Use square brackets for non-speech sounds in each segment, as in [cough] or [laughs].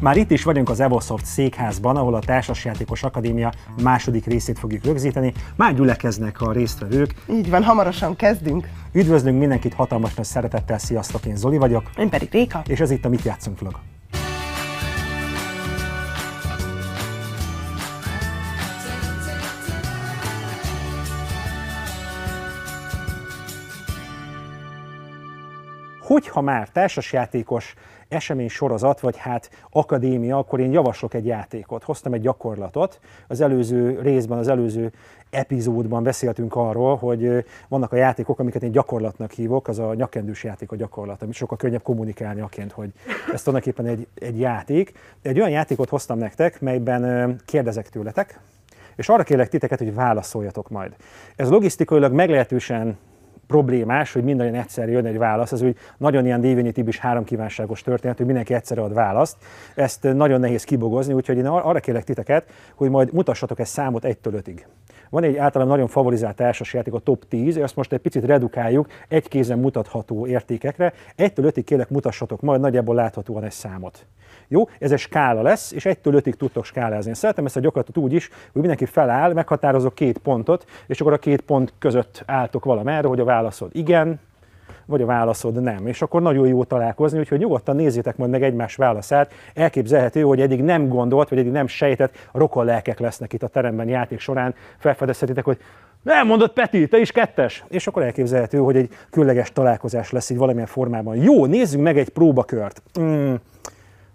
Már itt is vagyunk az Evosoft székházban, ahol a Társasjátékos Akadémia második részét fogjuk rögzíteni. Már gyülekeznek a résztvevők. Így van, hamarosan kezdünk. Üdvözlünk mindenkit hatalmas nagy szeretettel, sziasztok, én Zoli vagyok. Én pedig Réka. És ez itt a Mit játszunk vlog. Hogyha már társasjátékos esemény sorozat, vagy hát akadémia, akkor én javaslok egy játékot. Hoztam egy gyakorlatot. Az előző részben, az előző epizódban beszéltünk arról, hogy vannak a játékok, amiket én gyakorlatnak hívok, az a nyakendős játék a gyakorlat, amit sokkal könnyebb kommunikálni aként, hogy ez tulajdonképpen egy, egy játék. Egy olyan játékot hoztam nektek, melyben kérdezek tőletek, és arra kérlek titeket, hogy válaszoljatok majd. Ez logisztikailag meglehetősen problémás, hogy minden egyszer jön egy válasz, ez úgy nagyon ilyen Dévényi is három kívánságos történet, hogy mindenki egyszerre ad választ. Ezt nagyon nehéz kibogozni, úgyhogy én arra kérlek titeket, hogy majd mutassatok egy számot 1-től 5-ig. Van egy általán nagyon favorizált társasjáték, a top 10, ezt most egy picit redukáljuk egy kézen mutatható értékekre. 1-től 5-ig kérlek mutassatok majd nagyjából láthatóan egy számot. Jó, ez egy skála lesz, és 1-től 5-ig tudtok skálázni. Én szeretem ezt a gyakorlatot úgy is, hogy mindenki feláll, meghatározok két pontot, és akkor a két pont között álltok valamerre, hogy a válaszod igen, vagy a válaszod nem. És akkor nagyon jó találkozni, úgyhogy nyugodtan nézzétek majd meg egymás válaszát. Elképzelhető, hogy eddig nem gondolt, vagy eddig nem sejtett, rokon lelkek lesznek itt a teremben játék során. Felfedezhetitek, hogy nem mondott Peti, te is kettes. És akkor elképzelhető, hogy egy különleges találkozás lesz így valamilyen formában. Jó, nézzünk meg egy próbakört. Mm.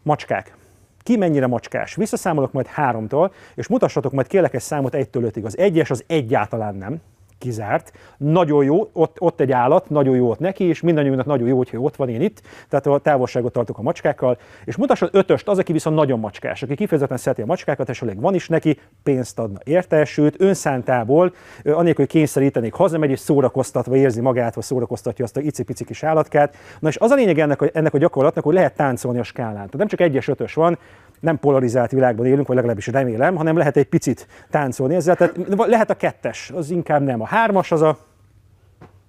Macskák. Ki mennyire macskás? Visszaszámolok majd háromtól, és mutassatok majd kérlek egy számot egytől ötig. Az egyes az egyáltalán nem kizárt. Nagyon jó, ott, ott egy állat, nagyon jó ott neki, és mindannyiunknak nagyon jó, hogyha ott van én itt, tehát a távolságot tartok a macskákkal, és mutassad ötöst az, aki viszont nagyon macskás, aki kifejezetten szereti a macskákat, és elég van is neki, pénzt adna érte, sőt önszántából, anélkül, hogy kényszerítenék, hazamegy és szórakoztatva érzi magát, vagy szórakoztatja azt a icipici kis állatkát. Na és az a lényeg ennek a, ennek a gyakorlatnak, hogy lehet táncolni a skálán. Tehát nem csak egyes ötös van, nem polarizált világban élünk, vagy legalábbis remélem, hanem lehet egy picit táncolni ezzel. Tehát lehet a kettes, az inkább nem. A hármas az a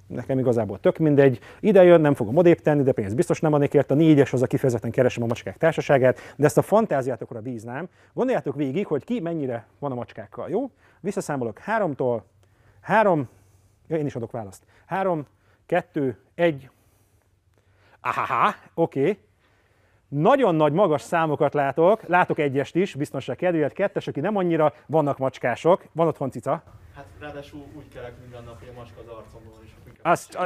nekem igazából tök mindegy. Ide jön, nem fogom odébb tenni, de pénzt biztos nem adnék érte. A négyes az a kifejezetten keresem a macskák társaságát, de ezt a fantáziátokra bíznám. Gondoljátok végig, hogy ki mennyire van a macskákkal, jó? Visszaszámolok háromtól, három, ja, én is adok választ. Három, kettő, egy, ahaha, oké, okay. Nagyon nagy magas számokat látok, látok egyest is, biztonság kedvéért, kettes, aki nem annyira, vannak macskások, van otthon cica. Hát ráadásul úgy kelek minden nap, hogy a macska az arcomon is. Azt, [laughs]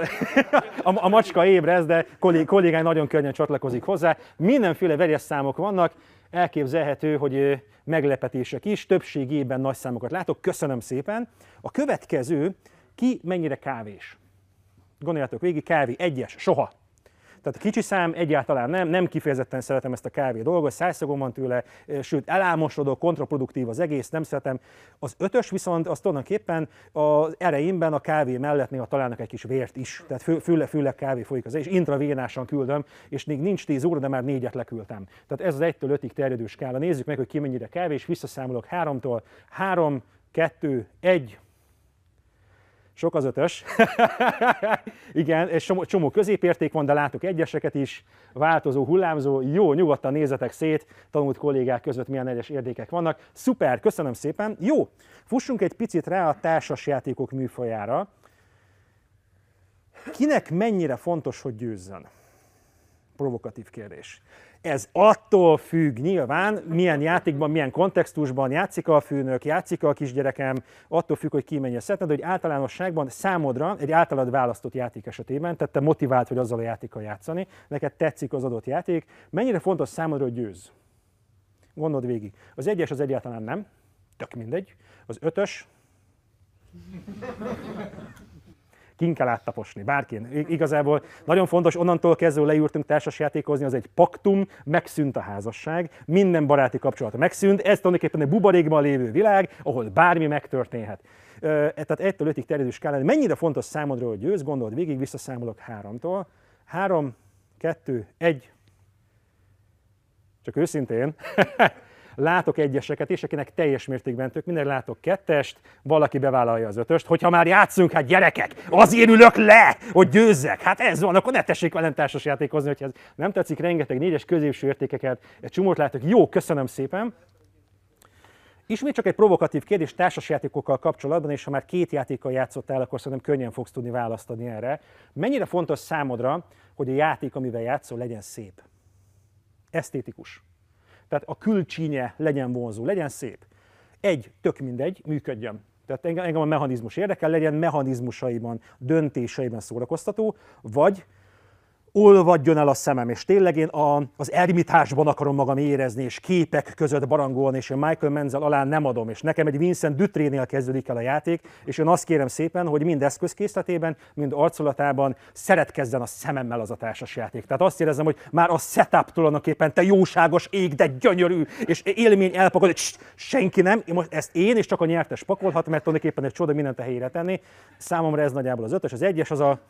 a, a, a macska ébrez, de kollégái nagyon könnyen csatlakozik hozzá. Mindenféle vegyes számok vannak, elképzelhető, hogy meglepetések is, többségében nagy számokat látok, köszönöm szépen. A következő, ki mennyire kávés? Gondoljátok végig, kávé, egyes, soha. Tehát a kicsi szám egyáltalán nem, nem kifejezetten szeretem ezt a kávé dolgot, szájszagom van tőle, sőt elámosodó, kontraproduktív az egész, nem szeretem. Az ötös viszont az tulajdonképpen az ereimben a kávé mellett néha találnak egy kis vért is, tehát fő, főle, főle kávé folyik az, és intravénásan küldöm, és még nincs 10 óra, de már négyet leküldtem. Tehát ez az 1-től 5-ig terjedő skála. Nézzük meg, hogy ki mennyire kávés, visszaszámolok 3-tól 3, 2, 1, sok az ötös. [laughs] Igen, és csomó, csomó középérték van, de látok egyeseket is. Változó, hullámzó. Jó, nyugodtan nézzetek szét, tanult kollégák között milyen egyes érdekek vannak. Szuper, köszönöm szépen. Jó, fussunk egy picit rá a társasjátékok műfajára. Kinek mennyire fontos, hogy győzzön? Provokatív kérdés. Ez attól függ nyilván, milyen játékban, milyen kontextusban játszik a főnök, játszik a kisgyerekem, attól függ, hogy ki mennyire szeretne, de hogy általánosságban számodra egy általad választott játék esetében, tehát te motivált vagy azzal a játékkal játszani, neked tetszik az adott játék, mennyire fontos számodra, hogy győz? Gondold végig. Az egyes az egyáltalán nem, tök mindegy. Az ötös, kin kell áttaposni, bárkin. Igazából nagyon fontos, onnantól kezdve leültünk társasjátékozni, az egy paktum, megszűnt a házasság, minden baráti kapcsolat megszűnt, ez tulajdonképpen egy buborékban lévő világ, ahol bármi megtörténhet. E, tehát ettől ötig terjedő skálán, mennyire fontos számodra, hogy győz, gondold végig, visszaszámolok háromtól. Három, kettő, egy. Csak őszintén, [laughs] Látok egyeseket is, akinek teljes mértékben tök minden, látok kettest, valaki bevállalja az ötöst. Hogyha már játszunk, hát gyerekek, azért ülök le, hogy győzzek. Hát ez van, akkor ne tessék velem társasjátékozni, hogyha ez nem tetszik, rengeteg négyes középső értékeket, egy csomót látok. Jó, köszönöm szépen. Ismét csak egy provokatív kérdés társasjátékokkal kapcsolatban, és ha már két játékkal játszottál, akkor szerintem könnyen fogsz tudni választani erre. Mennyire fontos számodra, hogy a játék, amivel játszol, legyen szép? Esztétikus. Tehát a külcsínje legyen vonzó, legyen szép. Egy, tök mindegy, működjön. Tehát engem a mechanizmus érdekel, legyen mechanizmusaiban, döntéseiben szórakoztató, vagy olvadjon el a szemem, és tényleg én a, az ermitásban akarom magam érezni, és képek között barangolni, és én Michael Menzel alá nem adom, és nekem egy Vincent Dutrénél kezdődik el a játék, és én azt kérem szépen, hogy mind eszközkészletében, mind arculatában szeretkezzen a szememmel az a társas játék. Tehát azt érzem, hogy már a setup tulajdonképpen te jóságos ég, de gyönyörű, és élmény elpakol, hogy senki nem, én most ezt én és csak a nyertes pakolhat, mert tulajdonképpen egy csoda mindent a helyére tenni. Számomra ez nagyjából az ötös, az egyes az a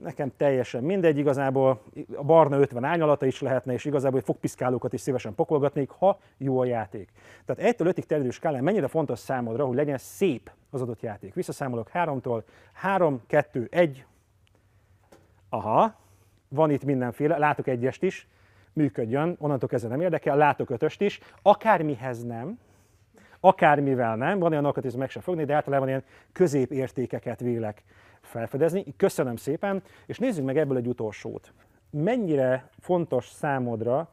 nekem teljesen mindegy, igazából a barna 50 árnyalata is lehetne, és igazából fogpiszkálókat is szívesen pakolgatnék, ha jó a játék. Tehát 1-től 5-ig terjedő skálán mennyire fontos számodra, hogy legyen szép az adott játék. Visszaszámolok 3-tól, 3, 2, 1, aha, van itt mindenféle, látok egyest is, működjön, onnantól kezdve nem érdekel, látok ötöst is, akármihez nem, akármivel nem, van olyan alkat, meg sem fogni, de általában ilyen középértékeket vélek felfedezni. Köszönöm szépen, és nézzük meg ebből egy utolsót. Mennyire fontos számodra,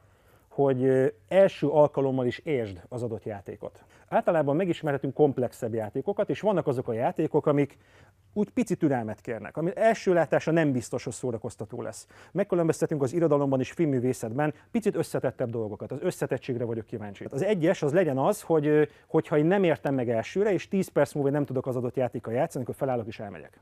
hogy első alkalommal is értsd az adott játékot. Általában megismerhetünk komplexebb játékokat, és vannak azok a játékok, amik úgy pici türelmet kérnek, ami első látása nem biztos, hogy szórakoztató lesz. Megkülönböztetünk az irodalomban és filmművészetben picit összetettebb dolgokat. Az összetettségre vagyok kíváncsi. Az egyes az legyen az, hogy hogyha én nem értem meg elsőre, és 10 perc múlva nem tudok az adott játékkal játszani, akkor felállok és elmegyek.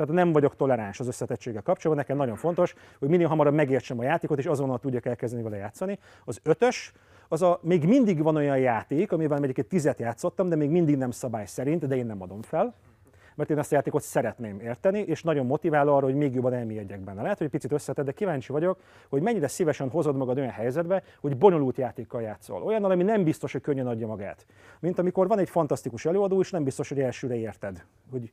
Tehát nem vagyok toleráns az összetettséggel kapcsolatban, nekem nagyon fontos, hogy minél hamarabb megértsem a játékot, és azonnal tudjak elkezdeni vele játszani. Az ötös, az a, még mindig van olyan játék, amivel egyébként tizet játszottam, de még mindig nem szabály szerint, de én nem adom fel mert én ezt a játékot szeretném érteni, és nagyon motiváló arra, hogy még jobban elmélyedjek benne. Lehet, hogy picit összetett, de kíváncsi vagyok, hogy mennyire szívesen hozod magad olyan helyzetbe, hogy bonyolult játékkal játszol. Olyan, ami nem biztos, hogy könnyen adja magát. Mint amikor van egy fantasztikus előadó, és nem biztos, hogy elsőre érted. Hogy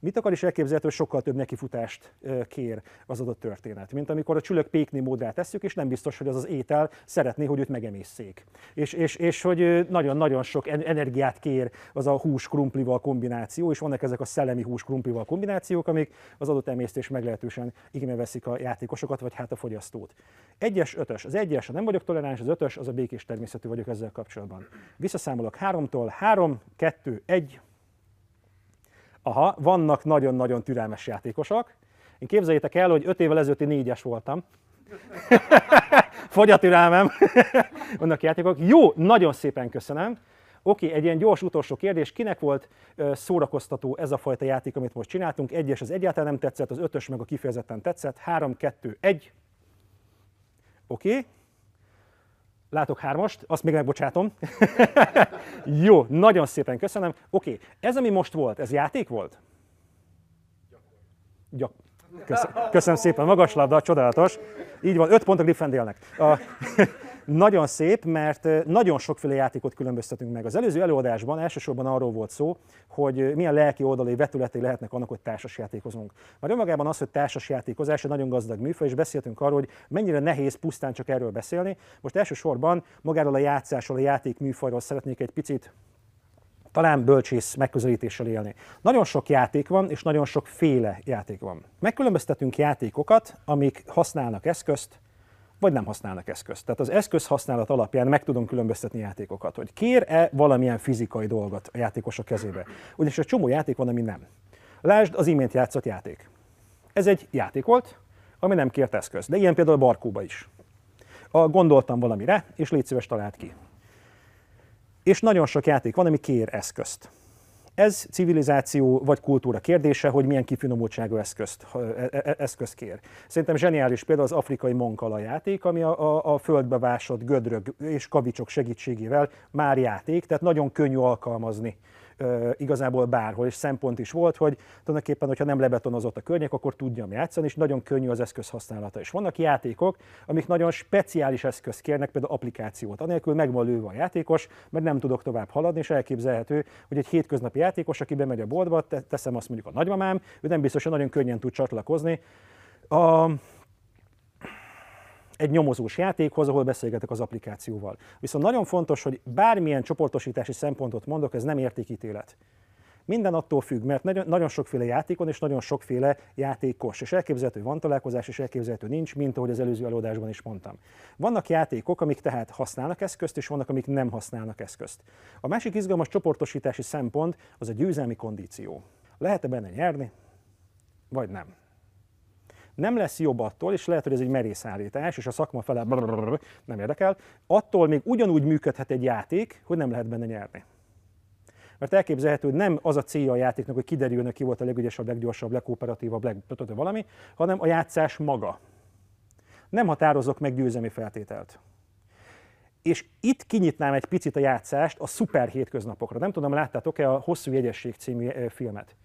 Mit akar is elképzelhető, hogy sokkal több nekifutást kér az adott történet, mint amikor a csülök pékni módrát tesszük, és nem biztos, hogy az az étel szeretné, hogy őt megemészszék. És, és, és hogy nagyon-nagyon sok energiát kér az a hús krumplival kombináció, és vannak ezek a szellemi hús krumplival kombinációk, amik az adott emésztés meglehetősen igénybe veszik a játékosokat, vagy hát a fogyasztót. Egyes, ötös. Az egyes, ha nem vagyok toleráns, az ötös, az a békés természetű vagyok ezzel kapcsolatban. Visszaszámolok háromtól, három, kettő, egy, aha, vannak nagyon-nagyon türelmes játékosok. Én képzeljétek el, hogy öt évvel ezelőtt én négyes voltam. [laughs] Fogy a türelmem. [laughs] Vannak játékok. Jó, nagyon szépen köszönöm. Oké, okay, egy ilyen gyors utolsó kérdés. Kinek volt szórakoztató ez a fajta játék, amit most csináltunk? Egyes az egyáltalán nem tetszett, az ötös meg a kifejezetten tetszett. Három, kettő, egy. Oké. Okay. Látok hármast, azt még megbocsátom. [laughs] Jó, nagyon szépen köszönöm. Oké, okay. ez ami most volt, ez játék volt? Gyak. Köszönöm, köszönöm szépen, magas labda, csodálatos. Így van, öt pontok Griffendélnek. A, nagyon szép, mert nagyon sokféle játékot különböztetünk meg. Az előző előadásban elsősorban arról volt szó, hogy milyen lelki oldalai vetületei lehetnek annak, hogy társasjátékozunk. Már önmagában az, hogy társasjátékozás egy nagyon gazdag műfaj, és beszéltünk arról, hogy mennyire nehéz pusztán csak erről beszélni. Most elsősorban magáról a játszásról, a játék műfajról szeretnék egy picit talán bölcsész megközelítéssel élni. Nagyon sok játék van, és nagyon sok féle játék van. Megkülönböztetünk játékokat, amik használnak eszközt, vagy nem használnak eszközt. Tehát az eszköz használat alapján meg tudom különböztetni játékokat, hogy kér-e valamilyen fizikai dolgot a játékosok kezébe. Ugyanis egy csomó játék van, ami nem. Lásd az imént játszott játék. Ez egy játék volt, ami nem kért eszköz. De ilyen például a Barkóba is. A, gondoltam valamire, és légy szíves talált ki. És nagyon sok játék van, ami kér eszközt. Ez civilizáció vagy kultúra kérdése, hogy milyen kifinomultságú eszközt, e, e, e, eszközt kér. Szerintem zseniális például az afrikai monkala játék, ami a, a, a földbe vásott gödrög és kavicsok segítségével már játék, tehát nagyon könnyű alkalmazni igazából bárhol, és szempont is volt, hogy tulajdonképpen, hogyha nem lebetonozott a környék, akkor tudjam játszani, és nagyon könnyű az eszköz használata. És vannak játékok, amik nagyon speciális eszköz kérnek, például applikációt. Anélkül meg van lőve a játékos, mert nem tudok tovább haladni, és elképzelhető, hogy egy hétköznapi játékos, aki bemegy a boltba, teszem azt mondjuk a nagymamám, ő nem biztos, hogy nagyon könnyen tud csatlakozni. A, egy nyomozós játékhoz, ahol beszélgetek az applikációval. Viszont nagyon fontos, hogy bármilyen csoportosítási szempontot mondok, ez nem értékítélet. Minden attól függ, mert nagyon, sokféle játékon és nagyon sokféle játékos, és elképzelhető, van találkozás, és elképzelhető nincs, mint ahogy az előző előadásban is mondtam. Vannak játékok, amik tehát használnak eszközt, és vannak, amik nem használnak eszközt. A másik izgalmas csoportosítási szempont az a győzelmi kondíció. Lehet-e benne nyerni, vagy nem? Nem lesz jobb attól, és lehet, hogy ez egy merész állítás, és a szakma fele nem érdekel, attól még ugyanúgy működhet egy játék, hogy nem lehet benne nyerni. Mert elképzelhető, hogy nem az a célja a játéknak, hogy kiderüljön, ki volt a legügyesebb, leggyorsabb, legkooperatívabb, leg valami, hanem a játszás maga. Nem határozok meg győzelmi feltételt. És itt kinyitnám egy picit a játszást a szuper hétköznapokra. Nem tudom, láttátok-e a Hosszú Jegyesség című filmet?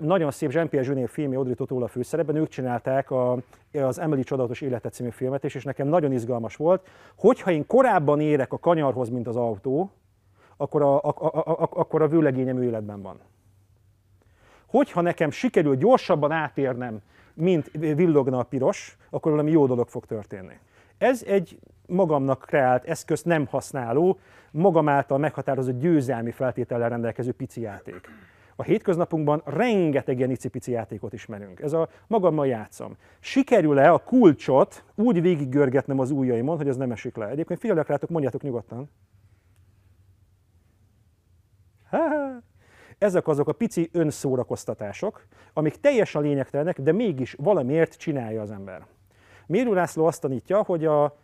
Nagyon szép Jean-Pierre Jeunet filmje Audrey Tautou a főszerepben, ők csinálták a, az Emily Csodatos Élete című filmet, és, és nekem nagyon izgalmas volt, hogyha én korábban érek a kanyarhoz, mint az autó, akkor a, a, a, a, akkor a vőlegényem életben van. Hogyha nekem sikerül gyorsabban átérnem, mint villogna a piros, akkor valami jó dolog fog történni. Ez egy magamnak kreált eszközt nem használó, magam által meghatározott győzelmi feltétellel rendelkező pici játék. A hétköznapunkban rengeteg ilyen icipici játékot ismerünk. Ez a magammal játszom. Sikerül-e a kulcsot úgy végiggörgetnem az ujjaimon, hogy az nem esik le? Egyébként figyelek rátok, mondjátok nyugodtan. Ezek azok a pici önszórakoztatások, amik teljesen lényegtelenek, de mégis valamiért csinálja az ember. Mérő László azt tanítja, hogy a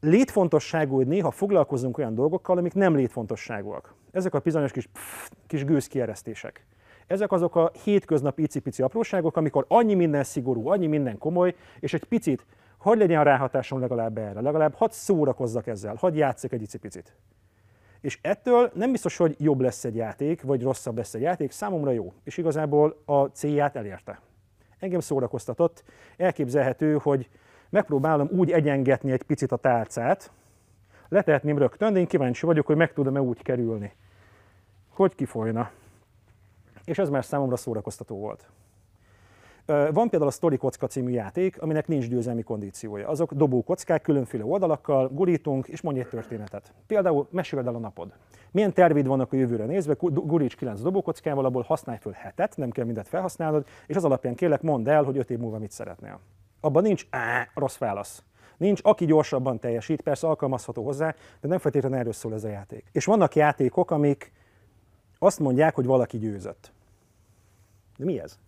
létfontosságú, hogy néha foglalkozunk olyan dolgokkal, amik nem létfontosságúak. Ezek a bizonyos kis, pff, kis gőzkieresztések. Ezek azok a hétköznapi icipici apróságok, amikor annyi minden szigorú, annyi minden komoly, és egy picit, hogy legyen a ráhatásom legalább erre, legalább hadd szórakozzak ezzel, hadd játszok egy icipicit. És ettől nem biztos, hogy jobb lesz egy játék, vagy rosszabb lesz egy játék, számomra jó, és igazából a célját elérte. Engem szórakoztatott, elképzelhető, hogy megpróbálom úgy egyengetni egy picit a tálcát, letehetném rögtön, de én kíváncsi vagyok, hogy meg tudom-e úgy kerülni, hogy kifolyna. És ez már számomra szórakoztató volt. Van például a Story Kocka című játék, aminek nincs győzelmi kondíciója. Azok dobókockák különféle oldalakkal, gurítunk és mondj egy történetet. Például meséld el a napod. Milyen tervid vannak a jövőre nézve, guríts 9 dobókockával, abból használj föl hetet, nem kell mindet felhasználnod, és az alapján kérlek mondd el, hogy 5 év múlva mit szeretnél. Abban nincs á, rossz válasz. Nincs, aki gyorsabban teljesít, persze alkalmazható hozzá, de nem feltétlenül erről szól ez a játék. És vannak játékok, amik azt mondják, hogy valaki győzött. De mi ez?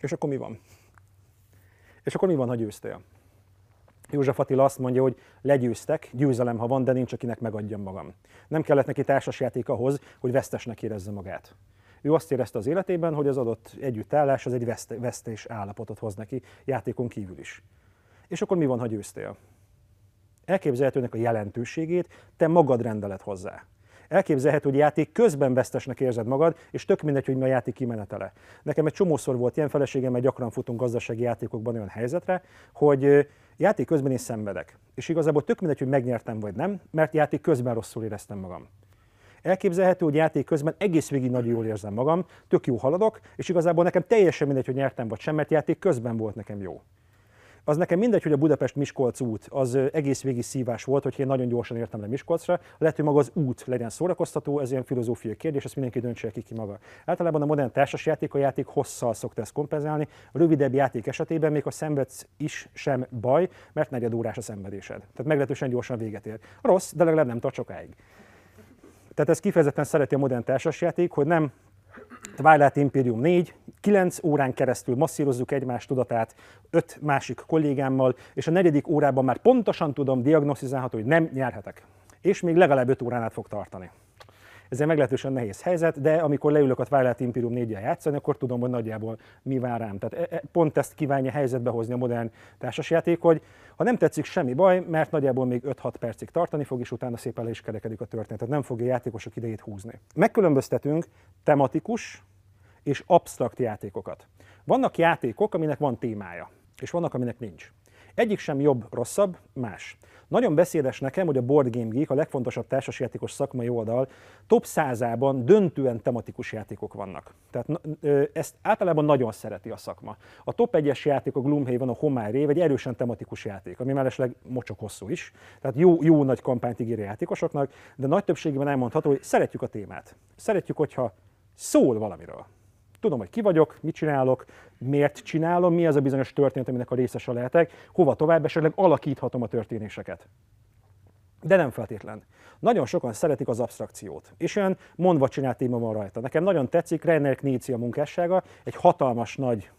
És akkor mi van? És akkor mi van, ha győztél? József Attila azt mondja, hogy legyőztek, győzelem, ha van, de nincs, akinek megadjam magam. Nem kellett neki társasjáték ahhoz, hogy vesztesnek érezze magát. Ő azt érezte az életében, hogy az adott együttállás az egy vesztés állapotot hoz neki, játékon kívül is. És akkor mi van, ha győztél? Elképzelhetőnek a jelentőségét te magad rendelet hozzá. Elképzelhető, hogy játék közben vesztesnek érzed magad, és tök mindegy, hogy mi a játék kimenetele. Nekem egy csomószor volt ilyen feleségem, mert gyakran futunk gazdasági játékokban olyan helyzetre, hogy játék közben is szenvedek. És igazából tök mindegy, hogy megnyertem vagy nem, mert játék közben rosszul éreztem magam. Elképzelhető, hogy játék közben egész végig nagyon jól érzem magam, tök jó haladok, és igazából nekem teljesen mindegy, hogy nyertem vagy sem, mert játék közben volt nekem jó az nekem mindegy, hogy a Budapest-Miskolc út az egész végig szívás volt, hogy én nagyon gyorsan értem le Miskolcra. Lehet, hogy maga az út legyen szórakoztató, ez ilyen filozófiai kérdés, ezt mindenki döntse ki, ki maga. Általában a modern társasjáték a játék hosszal szokta ezt kompenzálni. A rövidebb játék esetében még a szenvedsz is sem baj, mert negyed órás a szenvedésed. Tehát meglehetősen gyorsan véget ér. Rossz, de legalább nem tart sokáig. Tehát ez kifejezetten szereti a modern társasjáték, hogy nem Twilight Imperium 4, 9 órán keresztül masszírozzuk egymás tudatát öt másik kollégámmal, és a negyedik órában már pontosan tudom diagnosztizálható, hogy nem nyerhetek. És még legalább 5 órán át fog tartani. Ez egy meglehetősen nehéz helyzet, de amikor leülök a Twilight Imperium 4 játszani, akkor tudom, hogy nagyjából mi vár rám. Tehát e- e- pont ezt kívánja helyzetbe hozni a modern társasjáték, hogy ha nem tetszik, semmi baj, mert nagyjából még 5-6 percig tartani fog, és utána szépen le is kerekedik a történet. Tehát nem fogja a játékosok idejét húzni. Megkülönböztetünk tematikus és absztrakt játékokat. Vannak játékok, aminek van témája, és vannak, aminek nincs. Egyik sem jobb, rosszabb, más. Nagyon beszédes nekem, hogy a Board Game Geek, a legfontosabb társasjátékos szakmai oldal, top százában döntően tematikus játékok vannak. Tehát ezt általában nagyon szereti a szakma. A top 1-es játék a Gloomhaven, a Homály Rév egy erősen tematikus játék, ami mellesleg mocsok hosszú is. Tehát jó, jó nagy kampányt ígér a játékosoknak, de nagy többségében elmondható, hogy szeretjük a témát. Szeretjük, hogyha szól valamiről. Tudom, hogy ki vagyok, mit csinálok, miért csinálom, mi az a bizonyos történet, aminek a részese lehetek, hova tovább, esetleg alakíthatom a történéseket. De nem feltétlen. Nagyon sokan szeretik az abstrakciót, és olyan mondva csinált téma van rajta. Nekem nagyon tetszik Reiner Knéci a munkássága, egy hatalmas nagy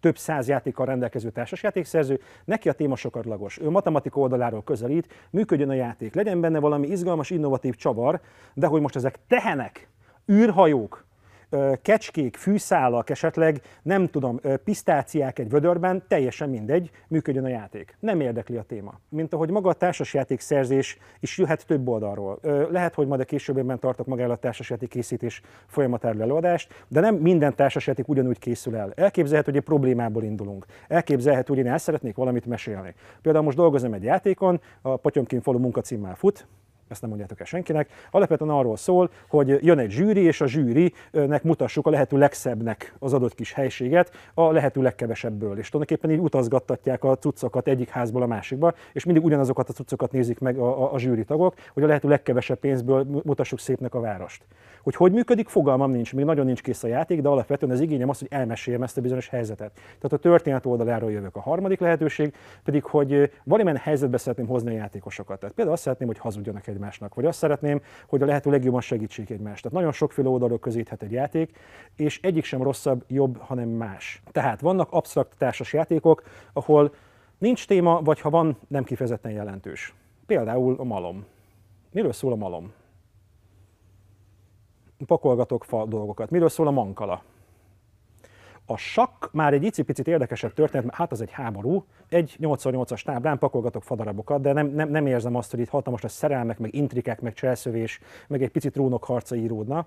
több száz játékkal rendelkező társasjátékszerző, neki a téma sokadlagos. Ő matematika oldaláról közelít, működjön a játék, legyen benne valami izgalmas, innovatív csavar, de hogy most ezek tehenek, űrhajók, kecskék, fűszálak, esetleg nem tudom, pisztáciák egy vödörben, teljesen mindegy, működjön a játék. Nem érdekli a téma. Mint ahogy maga a társasjáték szerzés is jöhet több oldalról. Lehet, hogy majd a későbbiben tartok magára a társasjáték készítés folyamatáról előadást, de nem minden társasjáték ugyanúgy készül el. Elképzelhető, hogy egy problémából indulunk. Elképzelhető, hogy én el szeretnék valamit mesélni. Például most dolgozom egy játékon, a Potyomkin falu munkacímmel fut, ezt nem mondjátok el senkinek. Alapvetően arról szól, hogy jön egy zsűri, és a zsűrinek mutassuk a lehető legszebbnek az adott kis helységet, a lehető legkevesebből. És tulajdonképpen így utazgattatják a cuccokat egyik házból a másikba, és mindig ugyanazokat a cuccokat nézik meg a, a, a zsűri tagok, hogy a lehető legkevesebb pénzből mutassuk szépnek a várost. Hogy hogy működik, fogalmam nincs, még nagyon nincs kész a játék, de alapvetően az igényem az, hogy elmeséljem ezt a bizonyos helyzetet. Tehát a történet oldaláról jövök. A harmadik lehetőség pedig, hogy valamilyen helyzetbe szeretném hozni a játékosokat. Tehát például azt szeretném, hogy hazudjanak egymásnak, vagy azt szeretném, hogy a lehető legjobban segítsék egymást. Tehát nagyon sokféle oldalról közíthet egy játék, és egyik sem rosszabb, jobb, hanem más. Tehát vannak absztrakt társas játékok, ahol nincs téma, vagy ha van, nem kifejezetten jelentős. Például a malom. Miről szól a malom? pakolgatok fa dolgokat. Miről szól a mankala? A sakk már egy icipicit érdekesebb történet, mert hát az egy háború, egy 8x8-as táblán pakolgatok fadarabokat, de nem, nem, nem érzem azt, hogy itt hatalmas lesz szerelmek, meg intrikek, meg cselszövés, meg egy picit trónok harca íródna.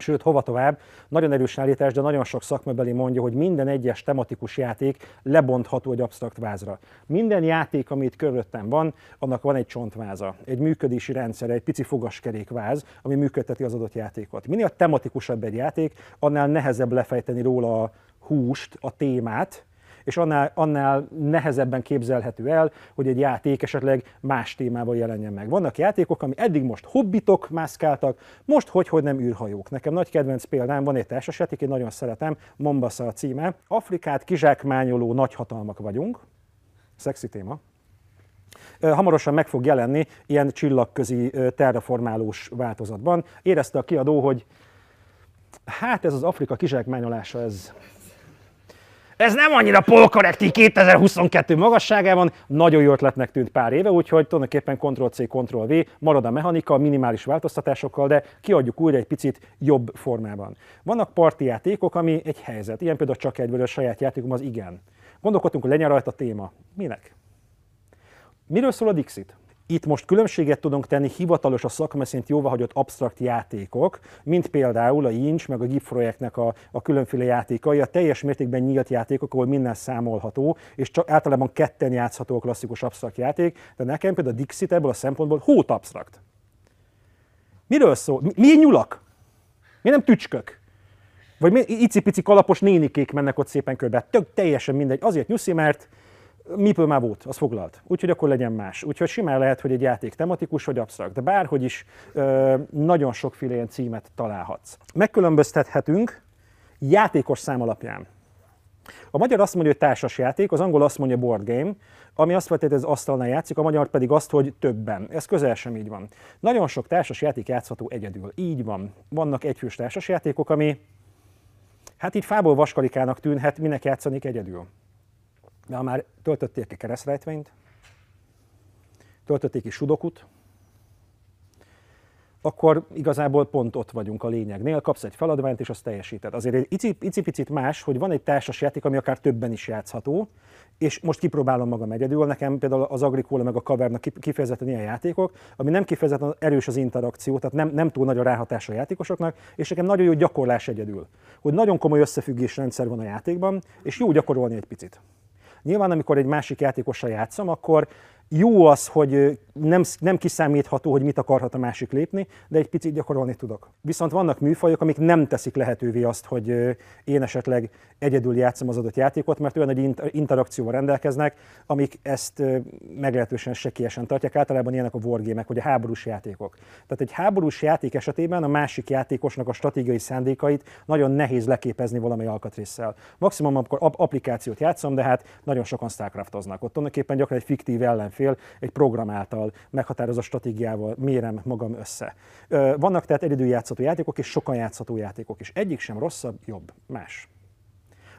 Sőt, hova tovább, nagyon erős állítás, de nagyon sok szakmabeli mondja, hogy minden egyes tematikus játék lebontható egy absztrakt vázra. Minden játék, amit körülöttem van, annak van egy csontváza, egy működési rendszer, egy pici fogaskerékváz, ami működteti az adott játékot. Minél tematikusabb egy játék, annál nehezebb lefejteni róla a húst, a témát, és annál, annál nehezebben képzelhető el, hogy egy játék esetleg más témával jelenjen meg. Vannak játékok, ami eddig most hobbitok mászkáltak, most hogy, hogy nem űrhajók. Nekem nagy kedvenc példám, van egy társasjáték, én nagyon szeretem, Mombasa a címe. Afrikát kizsákmányoló nagyhatalmak vagyunk, szexi téma, hamarosan meg fog jelenni ilyen csillagközi terraformálós változatban. Érezte a kiadó, hogy hát ez az Afrika kizsákmányolása, ez ez nem annyira polkorrekti 2022 magasságában, nagyon jó ötletnek tűnt pár éve, úgyhogy tulajdonképpen Ctrl-C, Ctrl-V, marad a mechanika, minimális változtatásokkal, de kiadjuk újra egy picit jobb formában. Vannak parti játékok, ami egy helyzet, ilyen például csak egyből a saját játékom az igen. Gondolkodtunk, hogy legyen rajta téma. Minek? Miről szól a Dixit? Itt most különbséget tudunk tenni hivatalos a szakma szint jóvahagyott absztrakt játékok, mint például a Inch meg a GIF projektnek a, a különféle játékai, a teljes mértékben nyílt játékok, ahol minden számolható, és csak általában ketten játszható a klasszikus absztrakt játék, de nekem például a Dixit ebből a szempontból hót absztrakt. Miről szól? Mi, nyulak? Mi nem tücskök? Vagy icipici kalapos nénikék mennek ott szépen körbe? Tök teljesen mindegy. Azért nyuszi, mert Miből már volt, az foglalt. Úgyhogy akkor legyen más. Úgyhogy simán lehet, hogy egy játék tematikus vagy absztrakt, de bárhogy is ö, nagyon sokféle ilyen címet találhatsz. Megkülönböztethetünk játékos szám alapján. A magyar azt mondja, hogy társas játék, az angol azt mondja board game, ami azt hogy ez asztalnál játszik, a magyar pedig azt, hogy többen. Ez közel sem így van. Nagyon sok társas játék játszható egyedül. Így van. Vannak egyfős társas játékok, ami hát így fából vaskalikának tűnhet, minek játszanék egyedül. Ha már töltötték ki keresztrejtvényt, töltötték ki sudokut, akkor igazából pont ott vagyunk a lényegnél, kapsz egy feladványt, és azt teljesíted. Azért egy ici- icipicit más, hogy van egy társas játék, ami akár többen is játszható, és most kipróbálom magam egyedül. Nekem például az Agricola meg a Caverna kifejezetten ilyen játékok, ami nem kifejezetten erős az interakció, tehát nem, nem túl nagy a ráhatás a játékosoknak, és nekem nagyon jó gyakorlás egyedül. Hogy nagyon komoly összefüggés rendszer van a játékban, és jó gyakorolni egy picit. Nyilván, amikor egy másik játékossal játszom, akkor jó az, hogy nem, nem kiszámítható, hogy mit akarhat a másik lépni, de egy picit gyakorolni tudok. Viszont vannak műfajok, amik nem teszik lehetővé azt, hogy én esetleg egyedül játszom az adott játékot, mert olyan egy interakcióval rendelkeznek, amik ezt meglehetősen sekélyesen tartják. Általában ilyenek a wargamek, vagy a háborús játékok. Tehát egy háborús játék esetében a másik játékosnak a stratégiai szándékait nagyon nehéz leképezni valami alkatrészsel. Maximum, amikor applikációt játszom, de hát nagyon sokan Starcraftoznak. Ott tulajdonképpen gyakran egy fiktív ellenfél egy program által meghatározott stratégiával mérem magam össze. Vannak tehát egyedül játszható játékok és sokan játszható játékok, és egyik sem rosszabb, jobb, más.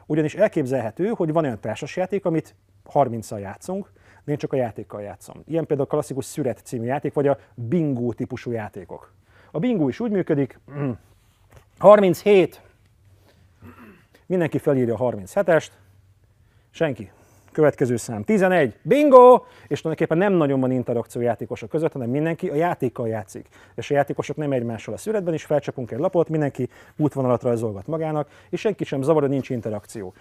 Ugyanis elképzelhető, hogy van olyan társasjáték, amit 30-al játszunk, de én csak a játékkal játszom. Ilyen például a klasszikus Szüret című játék, vagy a Bingo típusú játékok. A Bingo is úgy működik, 37, mindenki felírja a 37-est, senki Következő szám 11, bingo! És tulajdonképpen nem nagyon van interakció játékosok között, hanem mindenki a játékkal játszik. És a játékosok nem egymással a szüretben is felcsapunk egy lapot, mindenki útvonalat rajzolgat magának, és senki sem zavar, nincs interakció.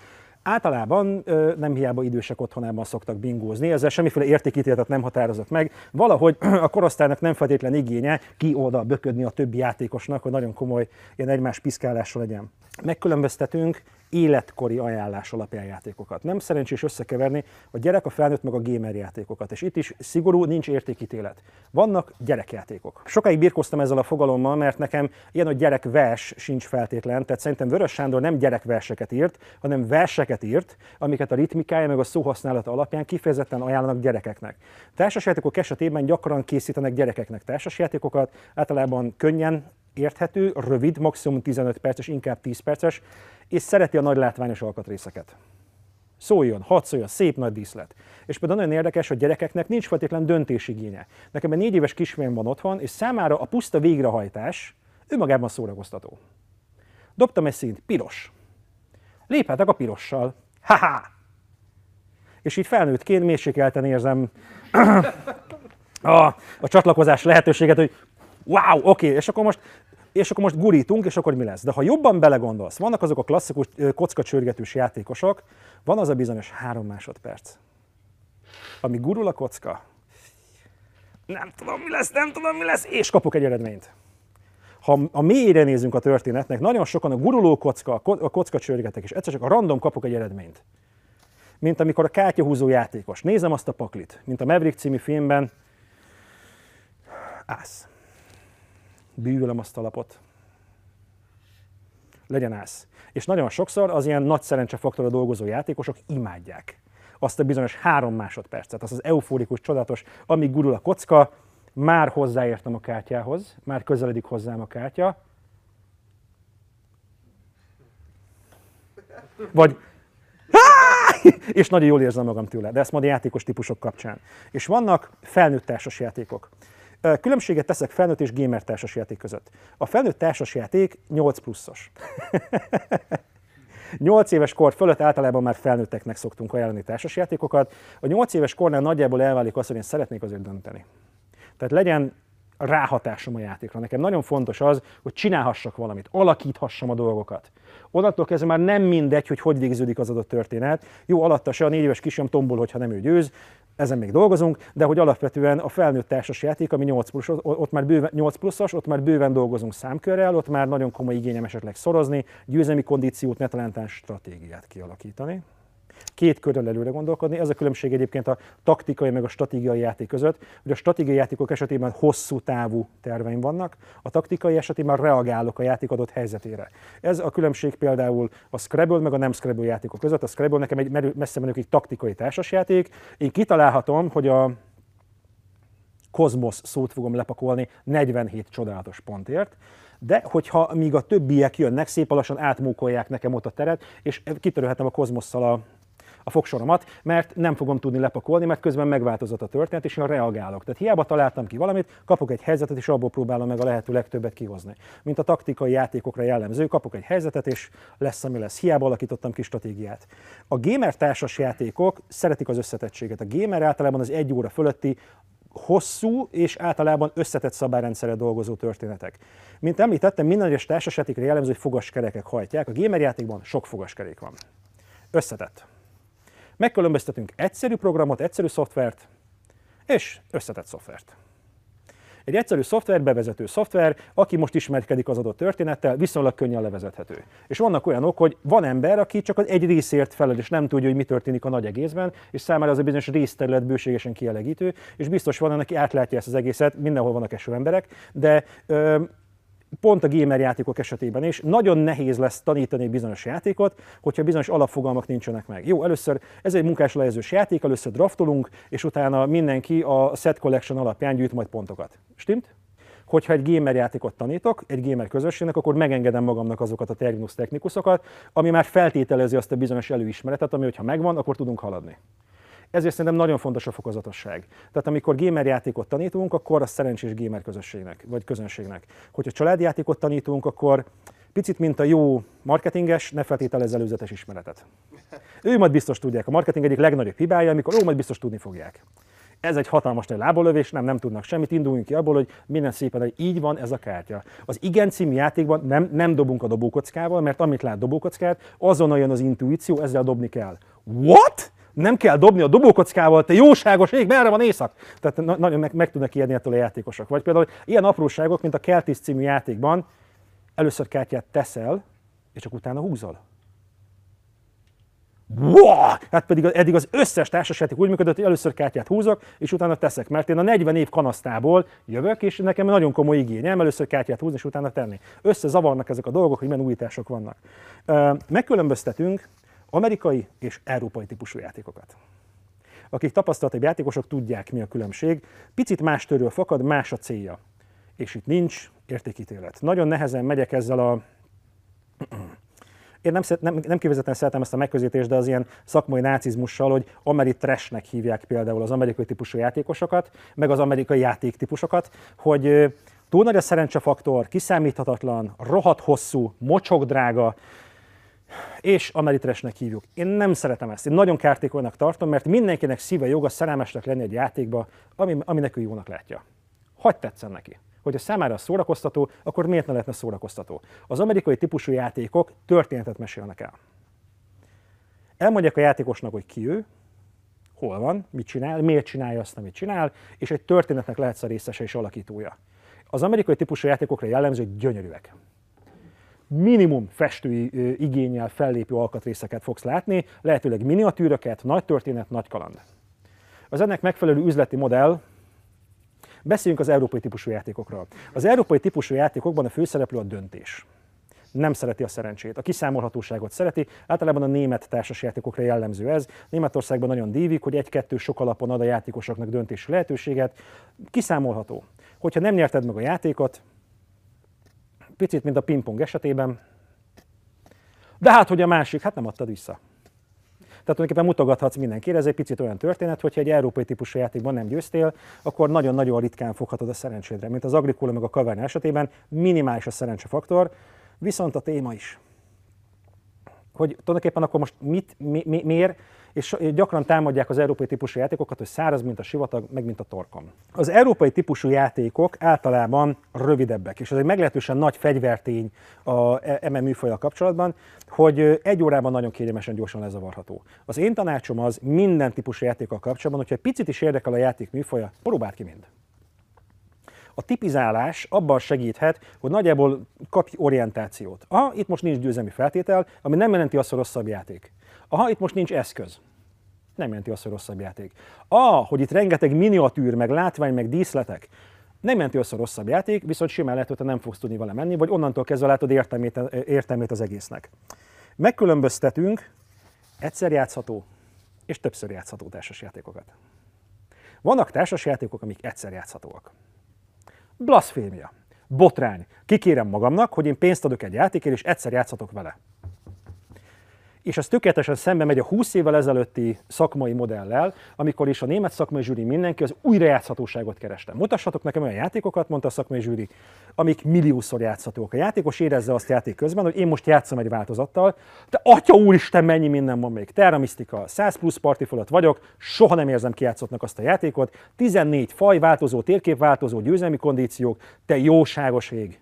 Általában nem hiába idősek otthonában szoktak bingózni, ezzel semmiféle értékítéletet nem határozott meg. Valahogy [clears throat] a korosztálynak nem feltétlen igénye ki oda böködni a többi játékosnak, hogy nagyon komoly ilyen egymás piszkálásra legyen. Megkülönböztetünk életkori ajánlás alapján játékokat. Nem szerencsés összekeverni a gyerek, a felnőtt meg a gamer játékokat. És itt is szigorú, nincs értékítélet. Vannak gyerekjátékok. Sokáig birkoztam ezzel a fogalommal, mert nekem ilyen, hogy gyerekvers sincs feltétlen. Tehát szerintem Vörös Sándor nem gyerekverseket írt, hanem verseket írt, amiket a ritmikája meg a szóhasználata alapján kifejezetten ajánlanak gyerekeknek. Társasjátékok esetében gyakran készítenek gyerekeknek társasjátékokat, általában könnyen érthető, rövid, maximum 15 perces, inkább 10 perces, és szereti a nagy látványos alkatrészeket. Szóljon, hadd szóljon, szép nagy díszlet. És például nagyon érdekes, hogy gyerekeknek nincs feltétlen döntésigénye. Nekem egy négy éves kisfiam van otthon, és számára a puszta végrehajtás ő magában szórakoztató. Dobtam egy színt, piros. Léphetek a pirossal. Ha-ha! És így felnőttként mérsékelten érzem a, a csatlakozás lehetőséget, hogy wow, oké, okay, és akkor most és akkor most gurítunk, és akkor mi lesz? De ha jobban belegondolsz, vannak azok a klasszikus kockacsörgetős játékosok, van az a bizonyos három másodperc, ami gurul a kocka, nem tudom mi lesz, nem tudom mi lesz, és kapok egy eredményt. Ha a mélyre nézünk a történetnek, nagyon sokan a guruló kocka, a kocka csörgetek, és egyszer csak a random kapok egy eredményt. Mint amikor a kártyahúzó játékos. Nézem azt a paklit, mint a Maverick című filmben, ász bűvölöm azt a lapot. Legyen ász. És nagyon sokszor az ilyen nagy szerencsefaktorra dolgozó játékosok imádják azt a bizonyos három másodpercet, az az eufórikus, csodatos, amíg gurul a kocka, már hozzáértem a kártyához, már közeledik hozzám a kártya, vagy és nagyon jól érzem magam tőle, de ezt majd a játékos típusok kapcsán. És vannak felnőtt társas játékok. Különbséget teszek felnőtt és gamer társasjáték között. A felnőtt társasjáték 8 pluszos. [laughs] 8 éves kor fölött általában már felnőtteknek szoktunk ajánlani társasjátékokat. A 8 éves kornál nagyjából elválik az, hogy én szeretnék azért dönteni. Tehát legyen ráhatásom a játékra. Nekem nagyon fontos az, hogy csinálhassak valamit, alakíthassam a dolgokat. Onnantól kezdve már nem mindegy, hogy hogy végződik az adott történet. Jó, alatta se a négy éves kisfiam tombol, hogyha nem ő győz, ezen még dolgozunk, de hogy alapvetően a felnőtt társas játék, ami 8 plusz, ott már bőven, 8 pluszos, ott már bőven dolgozunk számkörrel, ott már nagyon komoly igényem esetleg szorozni, győzelmi kondíciót, ne stratégiát kialakítani két körrel előre gondolkodni. Ez a különbség egyébként a taktikai meg a stratégiai játék között, hogy a stratégiai játékok esetében hosszú távú terveim vannak, a taktikai esetében reagálok a játék adott helyzetére. Ez a különbség például a Scrabble meg a nem Scrabble játékok között. A Scrabble nekem egy messze menőkig taktikai társasjáték. Én kitalálhatom, hogy a kozmosz szót fogom lepakolni 47 csodálatos pontért, de hogyha míg a többiek jönnek, szép lassan átmúkolják nekem ott a teret, és kitörölhetem a kozmosszal a a fogsoromat, mert nem fogom tudni lepakolni, mert közben megváltozott a történet, és én reagálok. Tehát hiába találtam ki valamit, kapok egy helyzetet, és abból próbálom meg a lehető legtöbbet kihozni. Mint a taktikai játékokra jellemző, kapok egy helyzetet, és lesz, ami lesz. Hiába alakítottam ki stratégiát. A gamer társas játékok szeretik az összetettséget. A gamer általában az egy óra fölötti hosszú és általában összetett szabályrendszerre dolgozó történetek. Mint említettem, minden egyes társasjátékra jellemző, hogy fogaskerekek hajtják. A gamer játékban sok fogaskerék van. Összetett. Megkülönböztetünk egyszerű programot, egyszerű szoftvert és összetett szoftvert. Egy egyszerű szoftver, bevezető szoftver, aki most ismerkedik az adott történettel, viszonylag könnyen levezethető. És vannak olyanok, hogy van ember, aki csak az egy részért felel, és nem tudja, hogy mi történik a nagy egészben, és számára az a bizonyos részterület bőségesen kielegítő, és biztos van, aki átlátja ezt az egészet, mindenhol vannak eső emberek, de ö, pont a gamer játékok esetében is nagyon nehéz lesz tanítani bizonyos játékot, hogyha bizonyos alapfogalmak nincsenek meg. Jó, először ez egy munkás lejezős játék, először draftolunk, és utána mindenki a set collection alapján gyűjt majd pontokat. Stimt? hogyha egy gamer játékot tanítok, egy gamer közösségnek, akkor megengedem magamnak azokat a terminus technikusokat, ami már feltételezi azt a bizonyos előismeretet, ami, hogyha megvan, akkor tudunk haladni. Ezért szerintem nagyon fontos a fokozatosság. Tehát amikor gamer játékot tanítunk, akkor a szerencsés gamer közösségnek, vagy közönségnek. Hogyha családjátékot tanítunk, akkor picit, mint a jó marketinges, ne feltételezz előzetes ismeretet. Ő majd biztos tudják. A marketing egyik legnagyobb hibája, amikor ó, majd biztos tudni fogják. Ez egy hatalmas nagy lábolövés, nem, nem tudnak semmit, induljunk ki abból, hogy minden szépen, hogy így van ez a kártya. Az igen című játékban nem, nem dobunk a dobókockával, mert amit lát dobókockát, azonnal jön az intuíció, ezzel dobni kell. What? Nem kell dobni a dobókockával, te jóságos ég, merre van éjszak? Tehát nagyon meg, meg tudnak ijedni ettől a játékosok. Vagy például ilyen apróságok, mint a Keltis című játékban, először kártyát teszel, és csak utána húzol. Wow! Hát pedig eddig az összes társasjáték úgy működött, hogy először kártyát húzok, és utána teszek, mert én a 40 év kanasztából jövök, és nekem nagyon komoly igényem először kártyát húzni, és utána tenni. Összezavarnak ezek a dolgok, hogy milyen újítások vannak. Megkülönböztetünk amerikai és európai típusú játékokat. Akik tapasztaltabb játékosok tudják, mi a különbség. Picit más törő fakad, más a célja. És itt nincs értékítélet. Nagyon nehezen megyek ezzel a én nem, nem, nem kivezetően szeretem ezt a megközelítést, de az ilyen szakmai nácizmussal, hogy amerikai trashnek hívják például az amerikai típusú játékosokat, meg az amerikai játéktípusokat, hogy túl nagy a szerencsefaktor, kiszámíthatatlan, rohadt hosszú, mocsok drága, és ameritresnek hívjuk. Én nem szeretem ezt, én nagyon kártékonynak tartom, mert mindenkinek szíve joga szerelmesnek lenni egy játékba, ami, ami neki jónak látja. Hagy tetszen neki. Hogyha számára szórakoztató, akkor miért ne lehetne szórakoztató? Az amerikai típusú játékok történetet mesélnek el. Elmondják a játékosnak, hogy ki ő, hol van, mit csinál, miért csinálja azt, amit csinál, és egy történetnek lehetsz a részese és alakítója. Az amerikai típusú játékokra jellemző, hogy gyönyörűek minimum festői igényel fellépő alkatrészeket fogsz látni, lehetőleg miniatűröket, nagy történet, nagy kaland. Az ennek megfelelő üzleti modell, beszéljünk az európai típusú játékokról. Az európai típusú játékokban a főszereplő a döntés. Nem szereti a szerencsét, a kiszámolhatóságot szereti, általában a német társasjátékokra jellemző ez. Németországban nagyon dívik, hogy egy-kettő sok alapon ad a játékosoknak döntési lehetőséget. Kiszámolható. Hogyha nem nyerted meg a játékot, Picit, mint a pingpong esetében. De hát, hogy a másik, hát nem adtad vissza. Tehát tulajdonképpen mutogathatsz mindenkire, ez egy picit olyan történet, hogyha egy európai típusú játékban nem győztél, akkor nagyon-nagyon ritkán foghatod a szerencsédre. Mint az Agricola meg a Caverna esetében, minimális a szerencsefaktor, viszont a téma is. Hogy tulajdonképpen akkor most mit, mi, mi, miért és gyakran támadják az európai típusú játékokat, hogy száraz, mint a sivatag, meg mint a torkom. Az európai típusú játékok általában rövidebbek, és ez egy meglehetősen nagy fegyvertény a e- MM műfajjal kapcsolatban, hogy egy órában nagyon kényelmesen gyorsan lezavarható. Az én tanácsom az minden típusú játékkal kapcsolatban, hogyha egy picit is érdekel a játék műfaja, próbáld ki mind. A tipizálás abban segíthet, hogy nagyjából kapj orientációt. Aha, itt most nincs győzelmi feltétel, ami nem jelenti azt, hogy rosszabb játék. Aha, itt most nincs eszköz. Nem jelenti azt, hogy rosszabb játék. Ah, hogy itt rengeteg miniatűr, meg látvány, meg díszletek. Nem jelenti azt, hogy rosszabb játék, viszont simán lehet, hogy te nem fogsz tudni vele menni, vagy onnantól kezdve látod értelmét, értelmét az egésznek. Megkülönböztetünk egyszer játszható és többször játszható társasjátékokat. Vannak társasjátékok, amik egyszer játszhatóak. Blasfémia. Botrány. Kikérem magamnak, hogy én pénzt adok egy játékért, és egyszer játszhatok vele. És ez tökéletesen szembe megy a 20 évvel ezelőtti szakmai modellel, amikor is a német szakmai zsűri mindenki az újrajátszhatóságot kereste. Mutassatok nekem olyan játékokat, mondta a szakmai zsűri, amik milliószor játszhatók. A játékos érezze azt játék közben, hogy én most játszom egy változattal, de atya úristen, mennyi minden van még. Terra Mystica, 100 plusz parti fölött vagyok, soha nem érzem kijátszottnak azt a játékot. 14 faj, változó térkép, változó győzelmi kondíciók, te jóságos ég.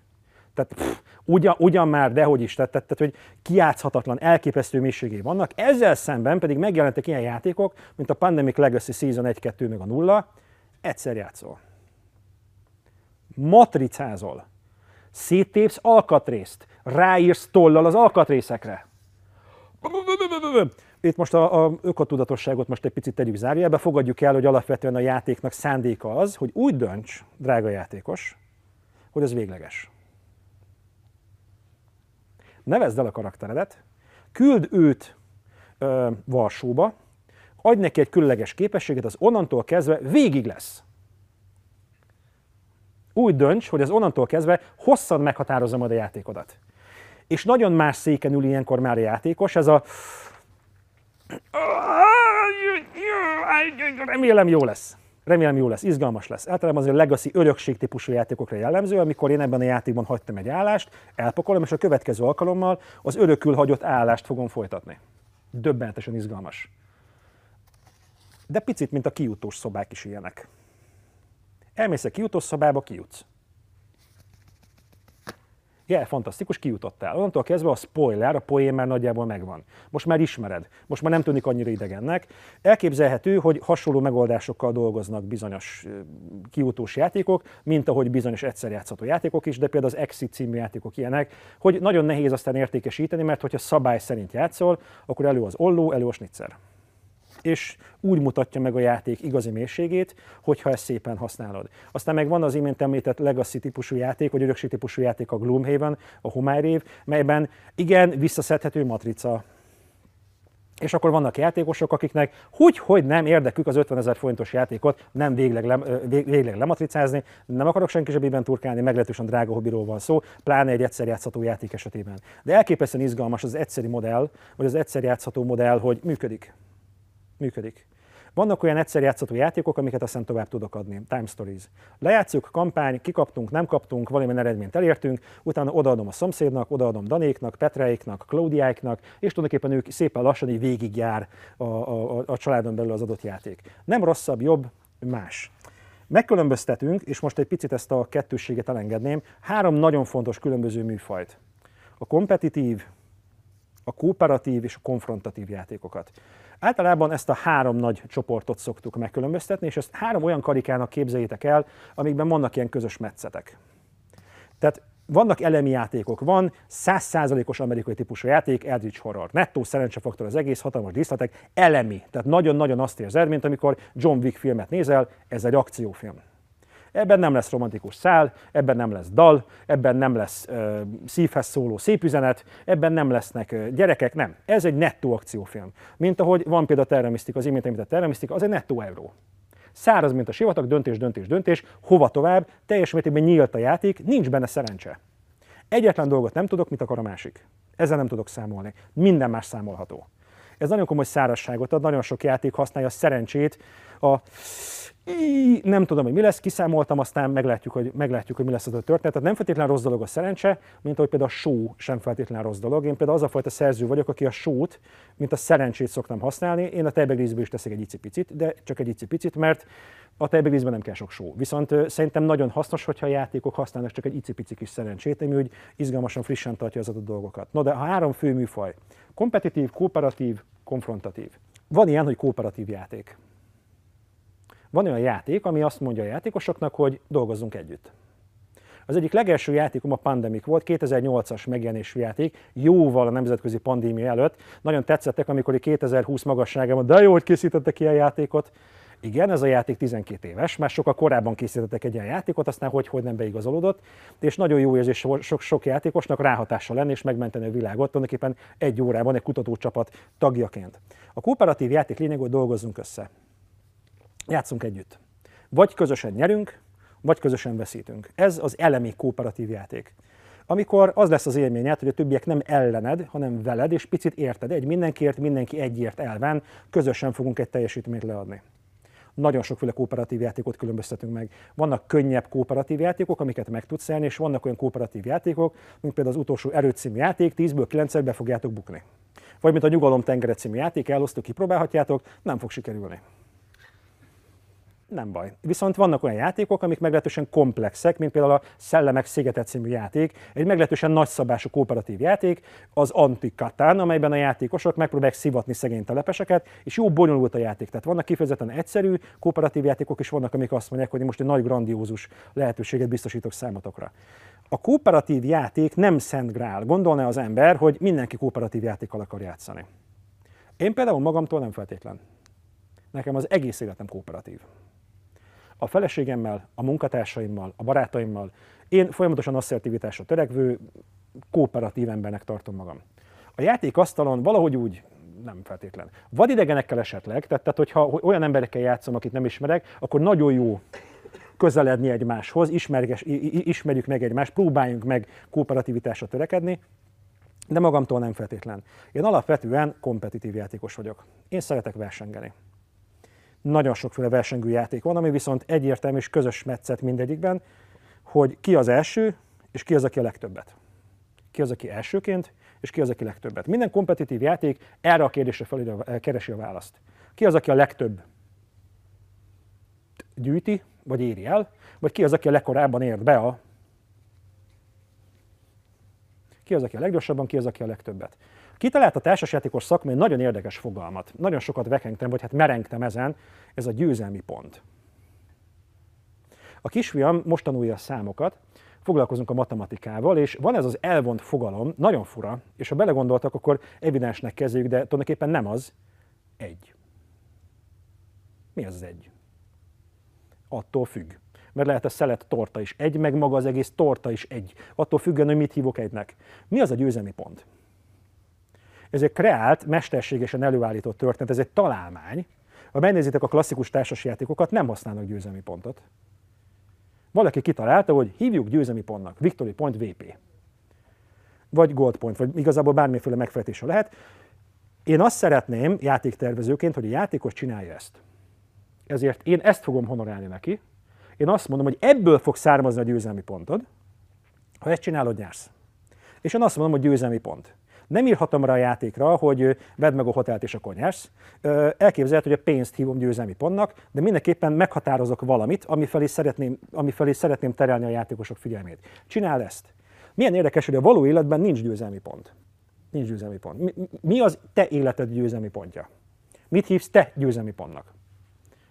Tehát pff, ugyan, ugyan már, dehogy is, tehát, tehát, hogy kiátszhatatlan, elképesztő mélységé vannak. Ezzel szemben pedig megjelentek ilyen játékok, mint a Pandemic Legacy Season 1-2 meg a 0, egyszer játszol. Matricázol. Széttépsz alkatrészt. Ráírsz tollal az alkatrészekre. Itt most a, a ökotudatosságot most egy picit tegyük zárjába, fogadjuk el, hogy alapvetően a játéknak szándéka az, hogy úgy dönts, drága játékos, hogy ez végleges nevezd el a karakteredet, küld őt ö, Varsóba, adj neki egy különleges képességet, az onnantól kezdve végig lesz. Úgy dönts, hogy az onnantól kezdve hosszan meghatározza majd a játékodat. És nagyon más széken ül ilyenkor már a játékos, ez a remélem jó lesz. Remélem jó lesz, izgalmas lesz. Általában azért legacy örökség típusú játékokra jellemző, amikor én ebben a játékban hagytam egy állást, elpakolom, és a következő alkalommal az örökül hagyott állást fogom folytatni. Döbbenetesen izgalmas. De picit, mint a kijutós szobák is ilyenek. Elmész a kijutós szobába, kijutsz. Yeah, fantasztikus, kijutottál. Onnantól kezdve a spoiler, a poén már nagyjából megvan. Most már ismered, most már nem tűnik annyira idegennek. Elképzelhető, hogy hasonló megoldásokkal dolgoznak bizonyos kijutós játékok, mint ahogy bizonyos egyszer játszható játékok is, de például az Exit című játékok ilyenek, hogy nagyon nehéz aztán értékesíteni, mert hogyha szabály szerint játszol, akkor elő az olló, elő a snitzer és úgy mutatja meg a játék igazi mélységét, hogyha ezt szépen használod. Aztán meg van az imént említett Legacy típusú játék, vagy örökség típusú játék a Gloomhaven, a Homárév, melyben igen, visszaszedhető matrica, és akkor vannak játékosok, akiknek hogy, hogy nem érdekük az 50 ezer forintos játékot nem végleg, lem, végleg lematricázni, nem akarok senki zsebében turkálni, meglehetősen drága hobbiról van szó, pláne egy egyszer játszható játék esetében. De elképesztően izgalmas az egyszeri modell, vagy az egyszer játszható modell, hogy működik működik. Vannak olyan egyszer játszható játékok, amiket aztán tovább tudok adni. Time Stories. Lejátszuk, kampány, kikaptunk, nem kaptunk, valamilyen eredményt elértünk, utána odaadom a szomszédnak, odaadom Danéknak, Petreiknak, Klaudiáiknak, és tulajdonképpen ők szépen lassan így végigjár a, a, a családon belül az adott játék. Nem rosszabb, jobb, más. Megkülönböztetünk, és most egy picit ezt a kettősséget elengedném, három nagyon fontos különböző műfajt. A kompetitív, a kooperatív és a konfrontatív játékokat. Általában ezt a három nagy csoportot szoktuk megkülönböztetni, és ezt három olyan karikának képzeljétek el, amikben vannak ilyen közös metszetek. Tehát vannak elemi játékok, van 100%-os amerikai típusú játék, Eldritch Horror. Nettó szerencsefaktor az egész, hatalmas díszletek, elemi. Tehát nagyon-nagyon azt érzed, mint amikor John Wick filmet nézel, ez egy akciófilm. Ebben nem lesz romantikus szál, ebben nem lesz dal, ebben nem lesz uh, szívhez szóló szép üzenet, ebben nem lesznek uh, gyerekek, nem. Ez egy nettó akciófilm. Mint ahogy van például a Terra az imént említett Terra az egy nettó euró. Száraz, mint a sivatag, döntés, döntés, döntés, hova tovább, teljes mértékben nyílt a játék, nincs benne szerencse. Egyetlen dolgot nem tudok, mit akar a másik. Ezzel nem tudok számolni. Minden más számolható. Ez nagyon komoly szárazságot ad, nagyon sok játék használja a szerencsét, a nem tudom, hogy mi lesz, kiszámoltam, aztán meglátjuk, hogy, meglátjuk, hogy mi lesz az a történet. Tehát nem feltétlenül rossz dolog a szerencse, mint ahogy például a só sem feltétlenül rossz dolog. Én például az a fajta szerző vagyok, aki a sót, mint a szerencsét szoktam használni. Én a tejbegrízből is teszek egy icipicit, de csak egy icipicit, mert a tejbegrízben nem kell sok só. Viszont szerintem nagyon hasznos, hogyha a játékok használnak csak egy icipici kis szerencsét, ami úgy izgalmasan, frissen tartja az adott dolgokat. No, de a három fő műfaj, kompetitív, kooperatív, konfrontatív. Van ilyen, hogy kooperatív játék. Van olyan játék, ami azt mondja a játékosoknak, hogy dolgozzunk együtt. Az egyik legelső játékom a Pandemic volt, 2008-as megjelenésű játék, jóval a nemzetközi pandémia előtt. Nagyon tetszettek, amikor 2020 magasságában, de jó, hogy készítettek ilyen játékot. Igen, ez a játék 12 éves, már sokkal korábban készítettek egy ilyen játékot, aztán hogy, hogy nem beigazolódott, és nagyon jó érzés sok, sok játékosnak ráhatással lenni és megmenteni a világot, tulajdonképpen egy órában egy kutatócsapat tagjaként. A kooperatív játék lényeg, hogy dolgozzunk össze. Játszunk együtt. Vagy közösen nyerünk, vagy közösen veszítünk. Ez az elemi kooperatív játék. amikor az lesz az élményed, hogy a többiek nem ellened, hanem veled, és picit érted. Egy mindenkiért, mindenki egyért elven, közösen fogunk egy teljesítményt leadni. Nagyon sokféle kooperatív játékot különböztetünk meg. Vannak könnyebb kooperatív játékok, amiket meg tudsz elni, és vannak olyan kooperatív játékok, mint például az utolsó erőt című játék, 10-ből 9 be fogjátok bukni. Vagy mint a Nyugalom tengere című játék, elosztó, kipróbálhatjátok, nem fog sikerülni nem baj. Viszont vannak olyan játékok, amik meglehetősen komplexek, mint például a Szellemek Szigete című játék, egy meglehetősen nagyszabású kooperatív játék, az Antikatán, amelyben a játékosok megpróbálják szivatni szegény telepeseket, és jó bonyolult a játék. Tehát vannak kifejezetten egyszerű kooperatív játékok, és vannak, amik azt mondják, hogy most egy nagy grandiózus lehetőséget biztosítok számotokra. A kooperatív játék nem szent grál. Gondolná az ember, hogy mindenki kooperatív játékkal akar játszani. Én például magamtól nem feltétlen. Nekem az egész életem kooperatív a feleségemmel, a munkatársaimmal, a barátaimmal. Én folyamatosan asszertivitásra törekvő, kooperatív embernek tartom magam. A játékasztalon valahogy úgy nem feltétlen. Vadidegenekkel esetleg, tehát, tehát hogyha olyan emberekkel játszom, akit nem ismerek, akkor nagyon jó közeledni egymáshoz, ismerges, ismerjük meg egymást, próbáljunk meg kooperativitásra törekedni, de magamtól nem feltétlen. Én alapvetően kompetitív játékos vagyok. Én szeretek versengeni. Nagyon sokféle versengő játék van, ami viszont egyértelmű és közös metszet mindegyikben, hogy ki az első, és ki az, aki a legtöbbet. Ki az, aki elsőként, és ki az, aki legtöbbet. Minden kompetitív játék erre a kérdésre felé keresi a választ. Ki az, aki a legtöbb gyűjti, vagy éri el, vagy ki az, aki a legkorábban ért be a... Ki az, aki a leggyorsabban, ki az, aki a legtöbbet. Kitalált a társasjátékos szakma egy nagyon érdekes fogalmat. Nagyon sokat vekengtem, vagy hát merengtem ezen, ez a győzelmi pont. A kisfiam most tanulja a számokat, foglalkozunk a matematikával, és van ez az elvont fogalom, nagyon fura, és ha belegondoltak, akkor evidensnek kezdjük, de tulajdonképpen nem az, egy. Mi az az egy? Attól függ. Mert lehet a szelet torta is egy, meg maga az egész torta is egy. Attól függően, hogy mit hívok egynek. Mi az a győzelmi pont? Ez egy kreált, mesterségesen előállított történet, ez egy találmány. Ha megnézitek a klasszikus társasjátékokat, nem használnak győzelmi pontot. Valaki kitalálta, hogy hívjuk győzelmi pontnak, Victory Point VP. Vagy Gold Point, vagy igazából bármiféle megfejtése lehet. Én azt szeretném játéktervezőként, hogy a játékos csinálja ezt. Ezért én ezt fogom honorálni neki. Én azt mondom, hogy ebből fog származni a győzelmi pontod. Ha ezt csinálod, nyersz. És én azt mondom, hogy győzelmi pont. Nem írhatom rá a játékra, hogy vedd meg a hotelt és a konyhást. Elképzelhető, hogy a pénzt hívom győzelmi pontnak, de mindenképpen meghatározok valamit, amifelé szeretném, amifelé szeretném terelni a játékosok figyelmét. Csinál ezt. Milyen érdekes, hogy a való életben nincs győzelmi pont. Nincs győzelmi pont. Mi, mi az te életed győzelmi pontja? Mit hívsz te győzelmi pontnak?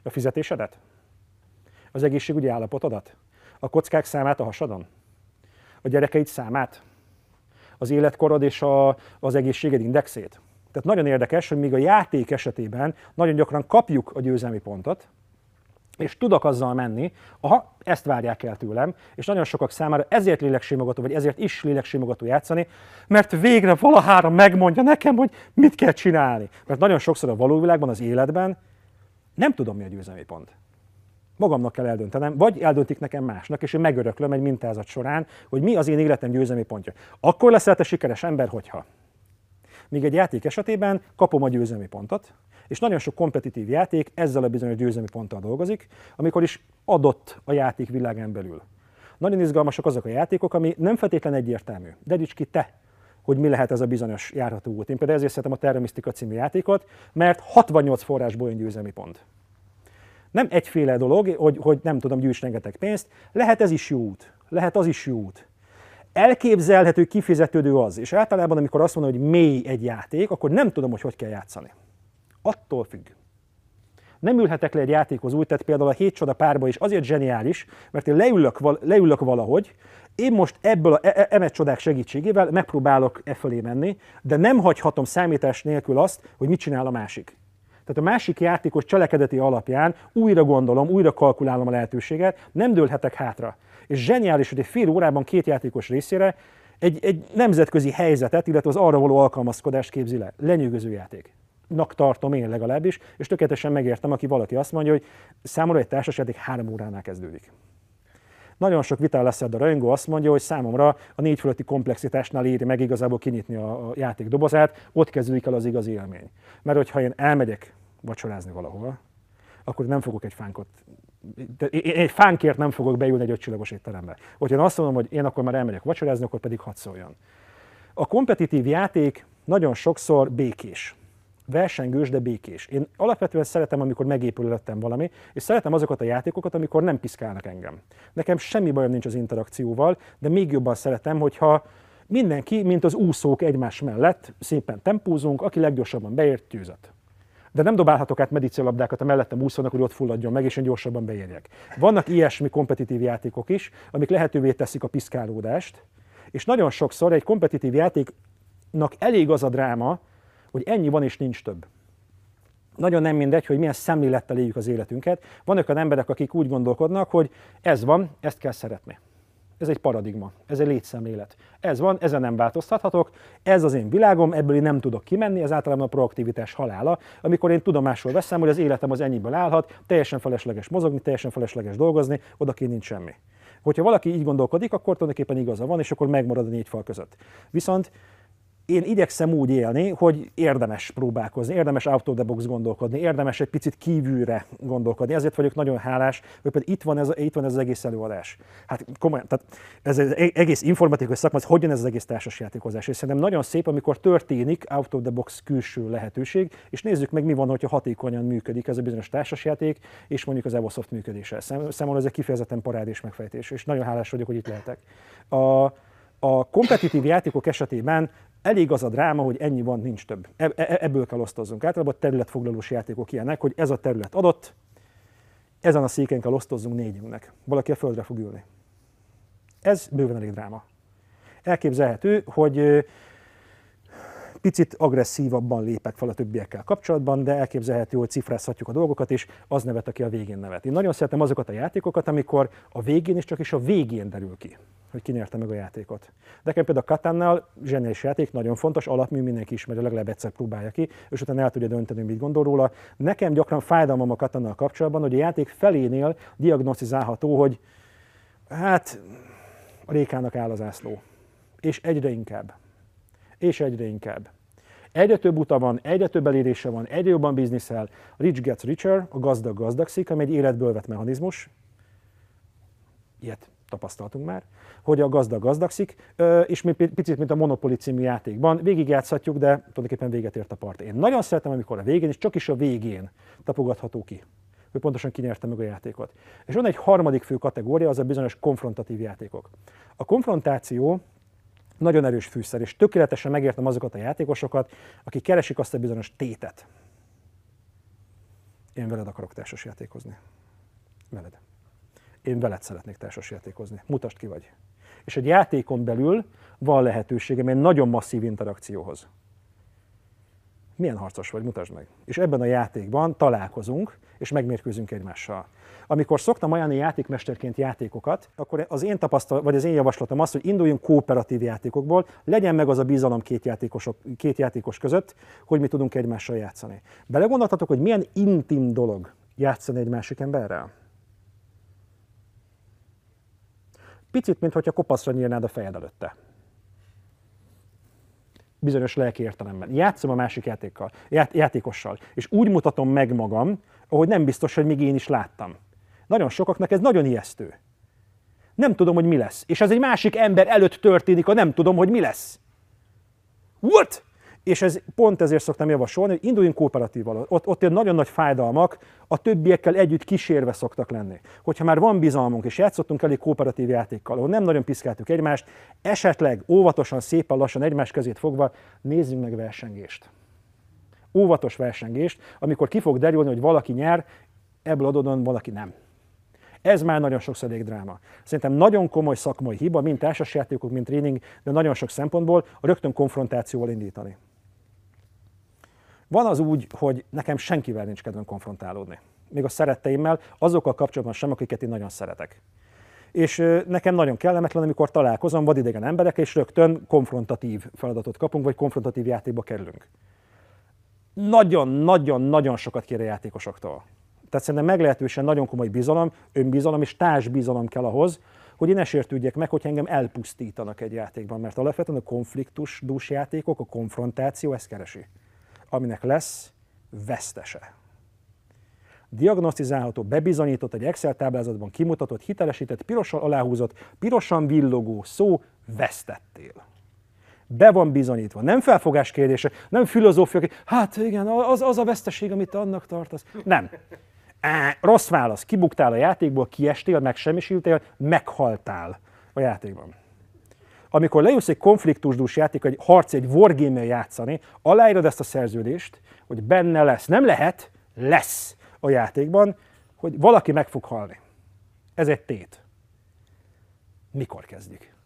A fizetésedet? Az egészségügyi állapotodat? A kockák számát a hasadon? A gyerekeid számát? Az életkorod és a, az egészséged indexét. Tehát nagyon érdekes, hogy még a játék esetében nagyon gyakran kapjuk a győzelmi pontot, és tudok azzal menni, aha, ezt várják el tőlem, és nagyon sokak számára ezért léleksimogató, vagy ezért is léleksimogató játszani, mert végre valahára megmondja nekem, hogy mit kell csinálni. Mert nagyon sokszor a valóvilágban, az életben nem tudom, mi a győzelmi pont magamnak kell eldöntenem, vagy eldöntik nekem másnak, és én megöröklöm egy mintázat során, hogy mi az én életem győzelmi pontja. Akkor leszel te sikeres ember, hogyha. Míg egy játék esetében kapom a győzelmi pontot, és nagyon sok kompetitív játék ezzel a bizonyos győzelmi ponttal dolgozik, amikor is adott a játék világán belül. Nagyon izgalmasak azok a játékok, ami nem feltétlen egyértelmű. Deríts ki te, hogy mi lehet ez a bizonyos járható út. Én például ezért szeretem a Terra Mystica című játékot, mert 68 forrásból jön győzelmi pont. Nem egyféle dolog, hogy, hogy nem tudom, gyűjts rengeteg pénzt, lehet ez is jó út, lehet az is jó út. Elképzelhető, kifizetődő az, és általában, amikor azt mondom, hogy mély egy játék, akkor nem tudom, hogy hogy kell játszani. Attól függ. Nem ülhetek le egy játékhoz úgy, tehát például a hét csoda párba is azért zseniális, mert én leülök, leülök valahogy, én most ebből a e, emet csodák segítségével megpróbálok e felé menni, de nem hagyhatom számítás nélkül azt, hogy mit csinál a másik. Tehát a másik játékos cselekedeti alapján újra gondolom, újra kalkulálom a lehetőséget, nem dőlhetek hátra. És zseniális, hogy egy fél órában két játékos részére egy, egy nemzetközi helyzetet, illetve az arra való alkalmazkodást képzi le. Lenyűgöző játék. Nak tartom én legalábbis, és tökéletesen megértem, aki valaki azt mondja, hogy számomra egy társasjáték három óránál kezdődik. Nagyon sok vita lesz a rajongó azt mondja, hogy számomra a négy fölötti komplexitásnál éri meg igazából kinyitni a, a játék dobozát, ott kezdődik el az igazi élmény. Mert hogyha én elmegyek vacsorázni valahova, akkor nem fogok egy fánkot de én egy fánkért nem fogok beülni egy ötcsillagos étterembe. Hogyha én azt mondom, hogy én akkor már elmegyek vacsorázni, akkor pedig hadd szóljon. A kompetitív játék nagyon sokszor békés. Versengős, de békés. Én alapvetően szeretem, amikor megépül előttem valami, és szeretem azokat a játékokat, amikor nem piszkálnak engem. Nekem semmi bajom nincs az interakcióval, de még jobban szeretem, hogyha mindenki, mint az úszók egymás mellett, szépen tempózunk, aki leggyorsabban beért, győzött de nem dobálhatok át medicélabdákat a mellettem úszónak, hogy ott fulladjon meg, és én gyorsabban beérjek. Vannak ilyesmi kompetitív játékok is, amik lehetővé teszik a piszkálódást, és nagyon sokszor egy kompetitív játéknak elég az a dráma, hogy ennyi van és nincs több. Nagyon nem mindegy, hogy milyen szemlélettel éljük az életünket. Vannak olyan emberek, akik úgy gondolkodnak, hogy ez van, ezt kell szeretni. Ez egy paradigma, ez egy létszemlélet. Ez van, ezen nem változtathatok, ez az én világom, ebből én nem tudok kimenni, ez általában a proaktivitás halála, amikor én tudomásul veszem, hogy az életem az ennyiből állhat, teljesen felesleges mozogni, teljesen felesleges dolgozni, odakint nincs semmi. Hogyha valaki így gondolkodik, akkor tulajdonképpen igaza van, és akkor megmarad a négy fal között. Viszont én igyekszem úgy élni, hogy érdemes próbálkozni, érdemes out of the box gondolkodni, érdemes egy picit kívülre gondolkodni. Ezért vagyok nagyon hálás, hogy például itt van ez, itt van ez az egész előadás. Hát komolyan, tehát ez az egész informatikai szakma, hogy hogyan ez az egész társasjátékozás. És szerintem nagyon szép, amikor történik out of the box külső lehetőség, és nézzük meg, mi van, hogyha hatékonyan működik ez a bizonyos társasjáték, és mondjuk az Evosoft működése. Számomra ez egy kifejezetten parádés megfejtés, és nagyon hálás vagyok, hogy itt lehetek. A, a kompetitív játékok esetében elég az a dráma, hogy ennyi van, nincs több. E, e, ebből kell osztozzunk. Általában a területfoglalós játékok ilyenek, hogy ez a terület adott, ezen a széken kell osztozzunk négyünknek. Valaki a földre fog ülni. Ez bőven elég dráma. Elképzelhető, hogy picit agresszívabban lépek fel a többiekkel kapcsolatban, de elképzelhető, hogy cifrázhatjuk a dolgokat, és az nevet, aki a végén nevet. Én nagyon szeretem azokat a játékokat, amikor a végén is csak is a végén derül ki hogy ki nyerte meg a játékot. Nekem például a Katannál zseniális játék, nagyon fontos, alapmű, mindenki ismeri, legalább egyszer próbálja ki, és utána el tudja dönteni, mit gondol róla. Nekem gyakran fájdalmam a Katannal kapcsolatban, hogy a játék felénél diagnosztizálható, hogy hát a rékának áll az ászló. És egyre inkább. És egyre inkább. Egyre több uta van, egyre több elérése van, egyre jobban bizniszel. Rich gets richer, a gazdag gazdagszik, ami egy életből vett mechanizmus. Ilyet tapasztaltunk már, hogy a gazdag gazdagszik, és mi picit, mint a Monopoly című játékban, végigjátszhatjuk, de tulajdonképpen véget ért a part. Én nagyon szeretem, amikor a végén, és csak is a végén tapogatható ki, hogy pontosan kinyerte meg a játékot. És van egy harmadik fő kategória, az a bizonyos konfrontatív játékok. A konfrontáció nagyon erős fűszer, és tökéletesen megértem azokat a játékosokat, akik keresik azt a bizonyos tétet. Én veled akarok társas játékozni. Veled én veled szeretnék társasjátékozni. Mutasd ki vagy. És egy játékon belül van lehetőségem egy nagyon masszív interakcióhoz. Milyen harcos vagy, mutasd meg. És ebben a játékban találkozunk, és megmérkőzünk egymással. Amikor szoktam ajánlani játékmesterként játékokat, akkor az én tapasztalat, vagy az én javaslatom az, hogy induljunk kooperatív játékokból, legyen meg az a bizalom két, játékosok, két játékos között, hogy mi tudunk egymással játszani. Belegondoltatok, hogy milyen intim dolog játszani egy másik emberrel? Picit, mintha kopaszra nyírnád a fejed előtte. Bizonyos lelki értelemben. Játszom a másik játékkal, ját, játékossal, és úgy mutatom meg magam, ahogy nem biztos, hogy még én is láttam. Nagyon sokaknak ez nagyon ijesztő. Nem tudom, hogy mi lesz. És ez egy másik ember előtt történik, a nem tudom, hogy mi lesz. What? És ez pont ezért szoktam javasolni, hogy induljunk kooperatíval. Ott, ott ilyen nagyon nagy fájdalmak a többiekkel együtt kísérve szoktak lenni. Hogyha már van bizalmunk, és játszottunk elég kooperatív játékkal, ahol nem nagyon piszkáltuk egymást, esetleg óvatosan, szépen lassan egymás kezét fogva nézzünk meg versengést. Óvatos versengést, amikor ki fog derülni, hogy valaki nyer, ebből adódóan valaki nem. Ez már nagyon sokszor elég dráma. Szerintem nagyon komoly szakmai hiba, mint társasjátékok, mint tréning, de nagyon sok szempontból a rögtön konfrontációval indítani. Van az úgy, hogy nekem senkivel nincs kedvem konfrontálódni. Még a szeretteimmel, azokkal kapcsolatban sem, akiket én nagyon szeretek. És nekem nagyon kellemetlen, amikor találkozom vadidegen emberek, és rögtön konfrontatív feladatot kapunk, vagy konfrontatív játékba kerülünk. Nagyon-nagyon-nagyon sokat kér a játékosoktól. Tehát szerintem meglehetősen nagyon komoly bizalom, önbizalom és társbizalom kell ahhoz, hogy én ne meg, hogy engem elpusztítanak egy játékban, mert alapvetően a konfliktus dús játékok, a konfrontáció ezt keresi, aminek lesz vesztese. Diagnosztizálható, bebizonyított, egy Excel táblázatban kimutatott, hitelesített, pirosan aláhúzott, pirosan villogó szó, vesztettél. Be van bizonyítva. Nem felfogás kérdése, nem filozófia, hát igen, az, az a veszteség, amit annak tartasz. Nem. Á, rossz válasz. Kibuktál a játékból, kiestél, megsemmisültél, meghaltál a játékban. Amikor lejössz egy konfliktusdús játék, egy harc, egy wargame játszani, aláírod ezt a szerződést, hogy benne lesz. Nem lehet, lesz a játékban, hogy valaki meg fog halni. Ez egy tét. Mikor kezdjük?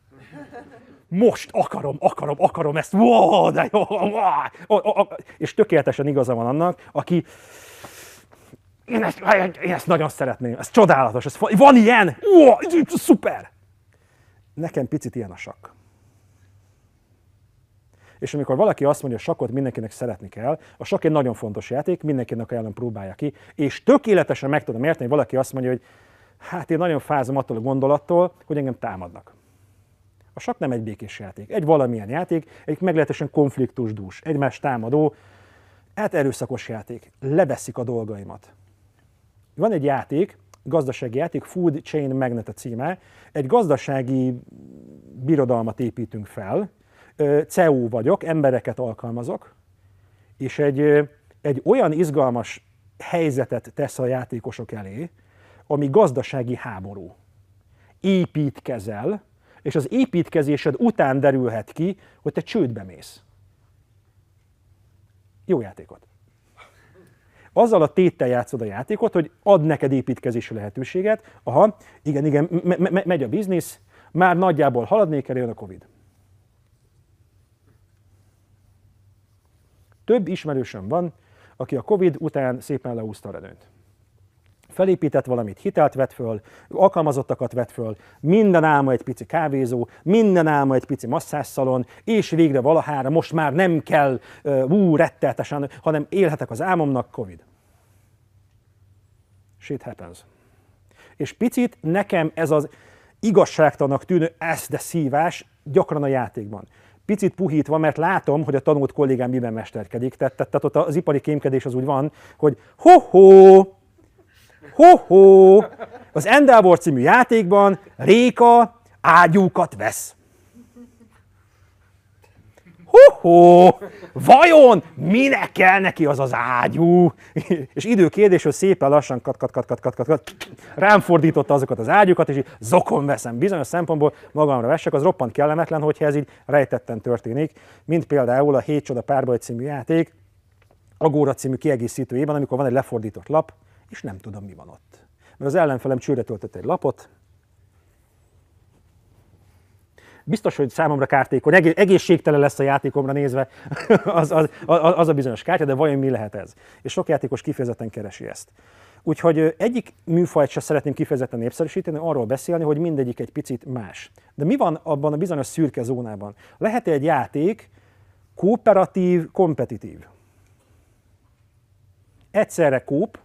Most akarom, akarom, akarom ezt. Wow, de jó. Wow. És tökéletesen igaza van annak, aki én ezt, én ezt nagyon szeretném, ez csodálatos, ez, van ilyen, wow, szuper! Nekem picit ilyen a sakk. És amikor valaki azt mondja, hogy a sakkot mindenkinek szeretni kell, a sakk egy nagyon fontos játék, mindenkinek ellen próbálja ki, és tökéletesen meg tudom érteni, hogy valaki azt mondja, hogy hát én nagyon fázom attól a gondolattól, hogy engem támadnak. A sakk nem egy békés játék, egy valamilyen játék, egy meglehetősen konfliktusdús, egymás támadó, hát erőszakos játék. Leveszik a dolgaimat. Van egy játék, gazdasági játék, Food Chain Magnet a címe. Egy gazdasági birodalmat építünk fel, CEO vagyok, embereket alkalmazok, és egy, egy olyan izgalmas helyzetet tesz a játékosok elé, ami gazdasági háború. Építkezel, és az építkezésed után derülhet ki, hogy te csődbe mész. Jó játékot. Azzal a téttel játszod a játékot, hogy ad neked építkezési lehetőséget. Aha, igen, igen, me- me- megy a biznisz, már nagyjából haladni kell, jön a Covid. Több ismerősöm van, aki a Covid után szépen leúszta a redőnyt. Felépített valamit, hitelt vett föl, alkalmazottakat vett föl, minden álma egy pici kávézó, minden álma egy pici masszásszalon, és végre valahára most már nem kell ú, retteltesen, hanem élhetek az álmomnak, Covid. Shit happens. És picit nekem ez az igazságtanak tűnő ez de szívás gyakran a játékban picit puhítva, mert látom, hogy a tanult kollégám miben mesterkedik. Tehát, tehát ott az ipari kémkedés az úgy van, hogy ho-ho, ho-ho, az Endeavor című játékban Réka ágyúkat vesz. Ho-ho, vajon minek kell neki az az ágyú? És idő kérdésről szépen lassan kat, kat, kat, kat, kat, kat, kat, rám fordította azokat az ágyukat, és így zokon veszem. Bizonyos szempontból magamra vessek, az roppant kellemetlen, hogyha ez így rejtetten történik, mint például a Hét Csoda Párbaj című játék, Agóra című kiegészítőjében, amikor van egy lefordított lap, és nem tudom, mi van ott. Mert az ellenfelem csőre töltött egy lapot, biztos, hogy számomra kártékony, egészségtelen lesz a játékomra nézve [laughs] az, az, az, a bizonyos kártya, de vajon mi lehet ez? És sok játékos kifejezetten keresi ezt. Úgyhogy egyik műfajt se szeretném kifejezetten népszerűsíteni, arról beszélni, hogy mindegyik egy picit más. De mi van abban a bizonyos szürke zónában? lehet egy játék kooperatív, kompetitív? Egyszerre kóp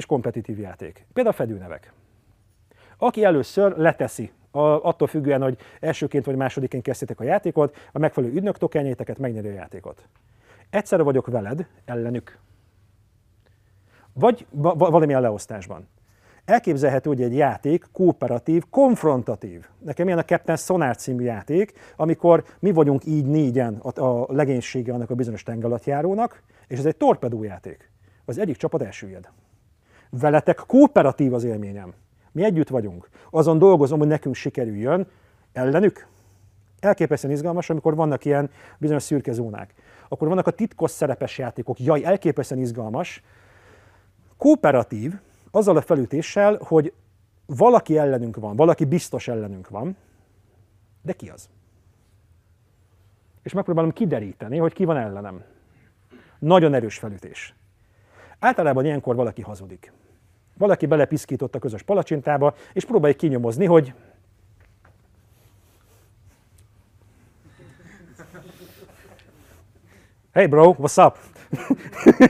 és kompetitív játék. Például a fedőnevek. Aki először leteszi a, attól függően, hogy elsőként vagy másodiként kezdtétek a játékot, a megfelelő ügynök tokenjéteket megnyeri a játékot. Egyszerre vagyok veled, ellenük. Vagy va- valamilyen leosztásban. Elképzelhető, hogy egy játék kooperatív, konfrontatív. Nekem ilyen a Captain Sonar című játék, amikor mi vagyunk így négyen a, a legénysége annak a bizonyos tengelatjárónak, és ez egy torpedójáték. Az egyik csapat elsüllyed. Veletek kooperatív az élményem. Mi együtt vagyunk. Azon dolgozom, hogy nekünk sikerüljön ellenük. Elképesztően izgalmas, amikor vannak ilyen bizonyos szürke zónák. Akkor vannak a titkos szerepes játékok. Jaj, elképesztően izgalmas. Kooperatív, azzal a felütéssel, hogy valaki ellenünk van, valaki biztos ellenünk van, de ki az? És megpróbálom kideríteni, hogy ki van ellenem. Nagyon erős felütés. Általában ilyenkor valaki hazudik. Valaki belepiszkított a közös palacsintába, és próbálja kinyomozni, hogy Hey bro, what's up?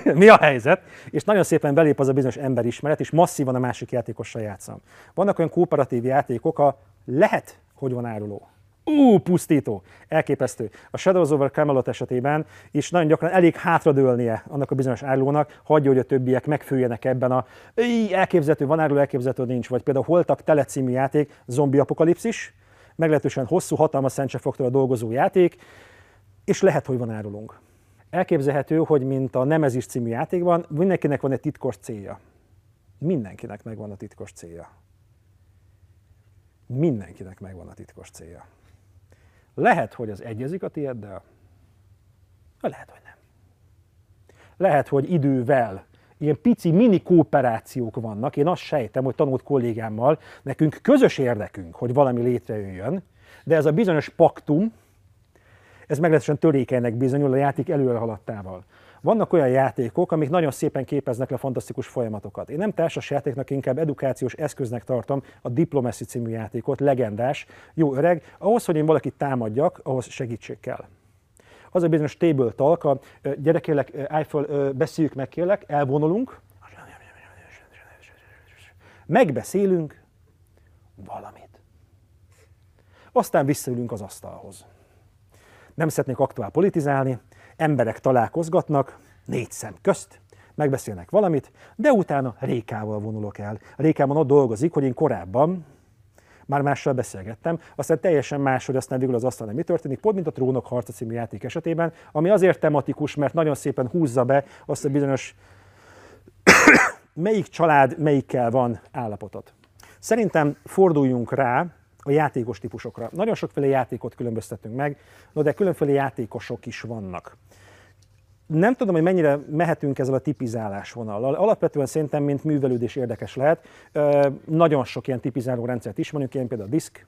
[laughs] Mi a helyzet? És nagyon szépen belép az a bizonyos emberismeret, és masszívan a másik játékossal játszom. Vannak olyan kooperatív játékok, a lehet, hogy van áruló. Ú, pusztító, elképesztő. A Shadows over Camelot esetében is nagyon gyakran elég hátradőlnie annak a bizonyos árulónak, hagyja, hogy a többiek megfőjenek ebben a "Íj, elképzelhető, van áruló, elképzelhető, nincs. Vagy például Holtak Tele című játék, zombi apokalipszis, meglehetősen hosszú, hatalmas a dolgozó játék, és lehet, hogy van árulónk. Elképzelhető, hogy mint a Nemezis című játékban, mindenkinek van egy titkos célja. Mindenkinek megvan a titkos célja. Mindenkinek megvan a titkos célja. Lehet, hogy az egyezik a tieddel, lehet, hogy nem. Lehet, hogy idővel ilyen pici mini kooperációk vannak. Én azt sejtem, hogy tanult kollégámmal, nekünk közös érdekünk, hogy valami létrejöjjön, de ez a bizonyos paktum, ez meglehetősen törékenynek bizonyul a játék előre haladtával. Vannak olyan játékok, amik nagyon szépen képeznek le fantasztikus folyamatokat. Én nem társas játéknak, inkább edukációs eszköznek tartom a Diplomacy című játékot, legendás, jó öreg. Ahhoz, hogy én valakit támadjak, ahhoz segítség kell. Az a bizonyos table talk, a gyerekélek, föl, beszéljük meg kérlek, elvonulunk, megbeszélünk valamit. Aztán visszaülünk az asztalhoz. Nem szeretnék aktuál politizálni, emberek találkozgatnak, négy szem közt, megbeszélnek valamit, de utána Rékával vonulok el. A Rékában ott dolgozik, hogy én korábban már mással beszélgettem, aztán teljesen más, hogy aztán végül az asztalon mi történik, pont mint a Trónok harca című játék esetében, ami azért tematikus, mert nagyon szépen húzza be azt a bizonyos [coughs] melyik család melyikkel van állapotot. Szerintem forduljunk rá a játékos típusokra. Nagyon sokféle játékot különböztetünk meg, no de különféle játékosok is vannak. Nem tudom, hogy mennyire mehetünk ezzel a tipizálás vonallal. Alapvetően szerintem, mint művelődés érdekes lehet. Nagyon sok ilyen tipizáló rendszert ismerünk, ilyen például a disk,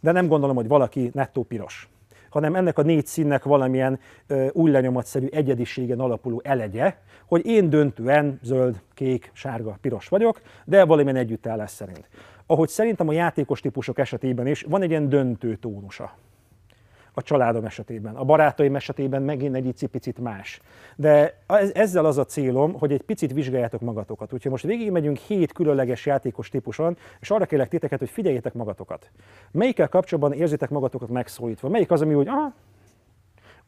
de nem gondolom, hogy valaki nettó piros hanem ennek a négy színnek valamilyen ö, új lenyomatszerű egyediségen alapuló elegye, hogy én döntően zöld, kék, sárga, piros vagyok, de valamilyen együttállás szerint ahogy szerintem a játékos típusok esetében is van egy ilyen döntő tónusa. A családom esetében, a barátaim esetében megint egy icipicit más. De ezzel az a célom, hogy egy picit vizsgáljátok magatokat. Úgyhogy most végigmegyünk hét különleges játékos típuson, és arra kérlek titeket, hogy figyeljétek magatokat. Melyikkel kapcsolatban érzitek magatokat megszólítva? Melyik az, ami úgy, ah,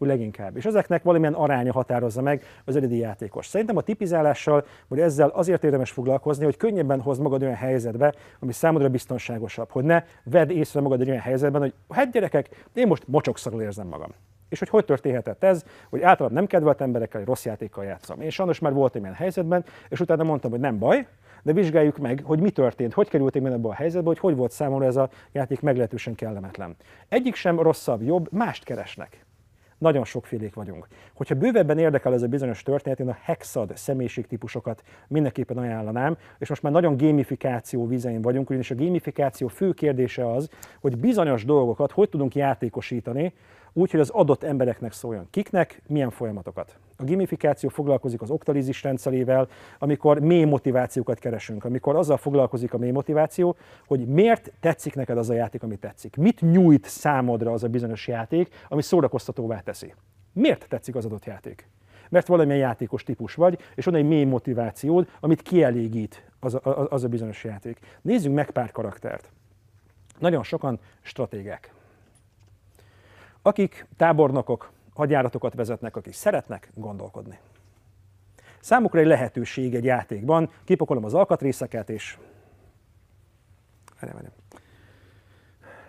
úgy leginkább. És ezeknek valamilyen aránya határozza meg az eredeti játékos. Szerintem a tipizálással, vagy ezzel azért érdemes foglalkozni, hogy könnyebben hoz magad olyan helyzetbe, ami számodra biztonságosabb, hogy ne vedd észre magad egy olyan helyzetben, hogy hát gyerekek, én most mocsokszarul érzem magam. És hogy hogy történhetett ez, hogy általában nem kedvelt emberekkel egy rossz játékkal játszom. Én sajnos már voltam ilyen helyzetben, és utána mondtam, hogy nem baj, de vizsgáljuk meg, hogy mi történt, hogy kerültem én ebbe a helyzetbe, hogy hogy volt számomra ez a játék meglehetősen kellemetlen. Egyik sem rosszabb, jobb, mást keresnek. Nagyon sokfélék vagyunk. Hogyha bővebben érdekel ez a bizonyos történet, én a hexad személyiségtípusokat mindenképpen ajánlanám, és most már nagyon gamifikáció vizein vagyunk, ugyanis a gamifikáció fő kérdése az, hogy bizonyos dolgokat hogy tudunk játékosítani, úgy, hogy az adott embereknek szóljon. Kiknek, milyen folyamatokat. A gamifikáció foglalkozik az oktalízis rendszerével, amikor mély motivációkat keresünk, amikor azzal foglalkozik a mély motiváció, hogy miért tetszik neked az a játék, ami tetszik. Mit nyújt számodra az a bizonyos játék, ami szórakoztatóvá teszi. Miért tetszik az adott játék? Mert valamilyen játékos típus vagy, és van egy mély motivációd, amit kielégít az a, az a bizonyos játék. Nézzünk meg pár karaktert. Nagyon sokan stratégek akik tábornokok, hadjáratokat vezetnek, akik szeretnek gondolkodni. Számukra egy lehetőség egy játékban, kipakolom az alkatrészeket, és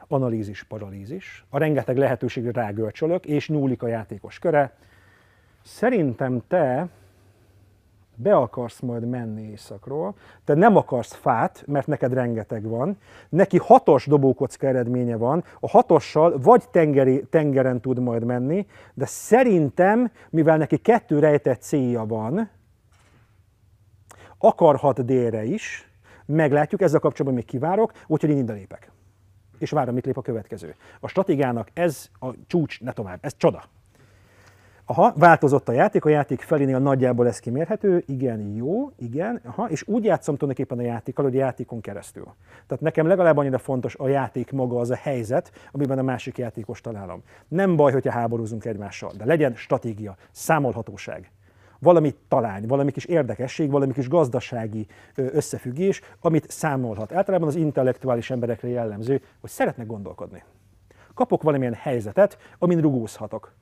analízis, paralízis. A rengeteg lehetőségre rágörcsölök, és nyúlik a játékos köre. Szerintem te be akarsz majd menni éjszakról, te nem akarsz fát, mert neked rengeteg van, neki hatos dobókocka eredménye van, a hatossal vagy tengeri, tengeren tud majd menni, de szerintem, mivel neki kettő rejtett célja van, akarhat délre is, meglátjuk, ezzel kapcsolatban még kivárok, úgyhogy én ide lépek. És várom, mit lép a következő. A stratégiának ez a csúcs, ne tovább, ez csoda. Aha, változott a játék, a játék felénél nagyjából ez kimérhető, igen, jó, igen, aha, és úgy játszom tulajdonképpen a játékkal, hogy a játékon keresztül. Tehát nekem legalább annyira fontos a játék maga, az a helyzet, amiben a másik játékos találom. Nem baj, hogyha háborúzunk egymással, de legyen stratégia, számolhatóság valami talány, valami kis érdekesség, valami kis gazdasági összefüggés, amit számolhat. Általában az intellektuális emberekre jellemző, hogy szeretnek gondolkodni. Kapok valamilyen helyzetet, amin rugózhatok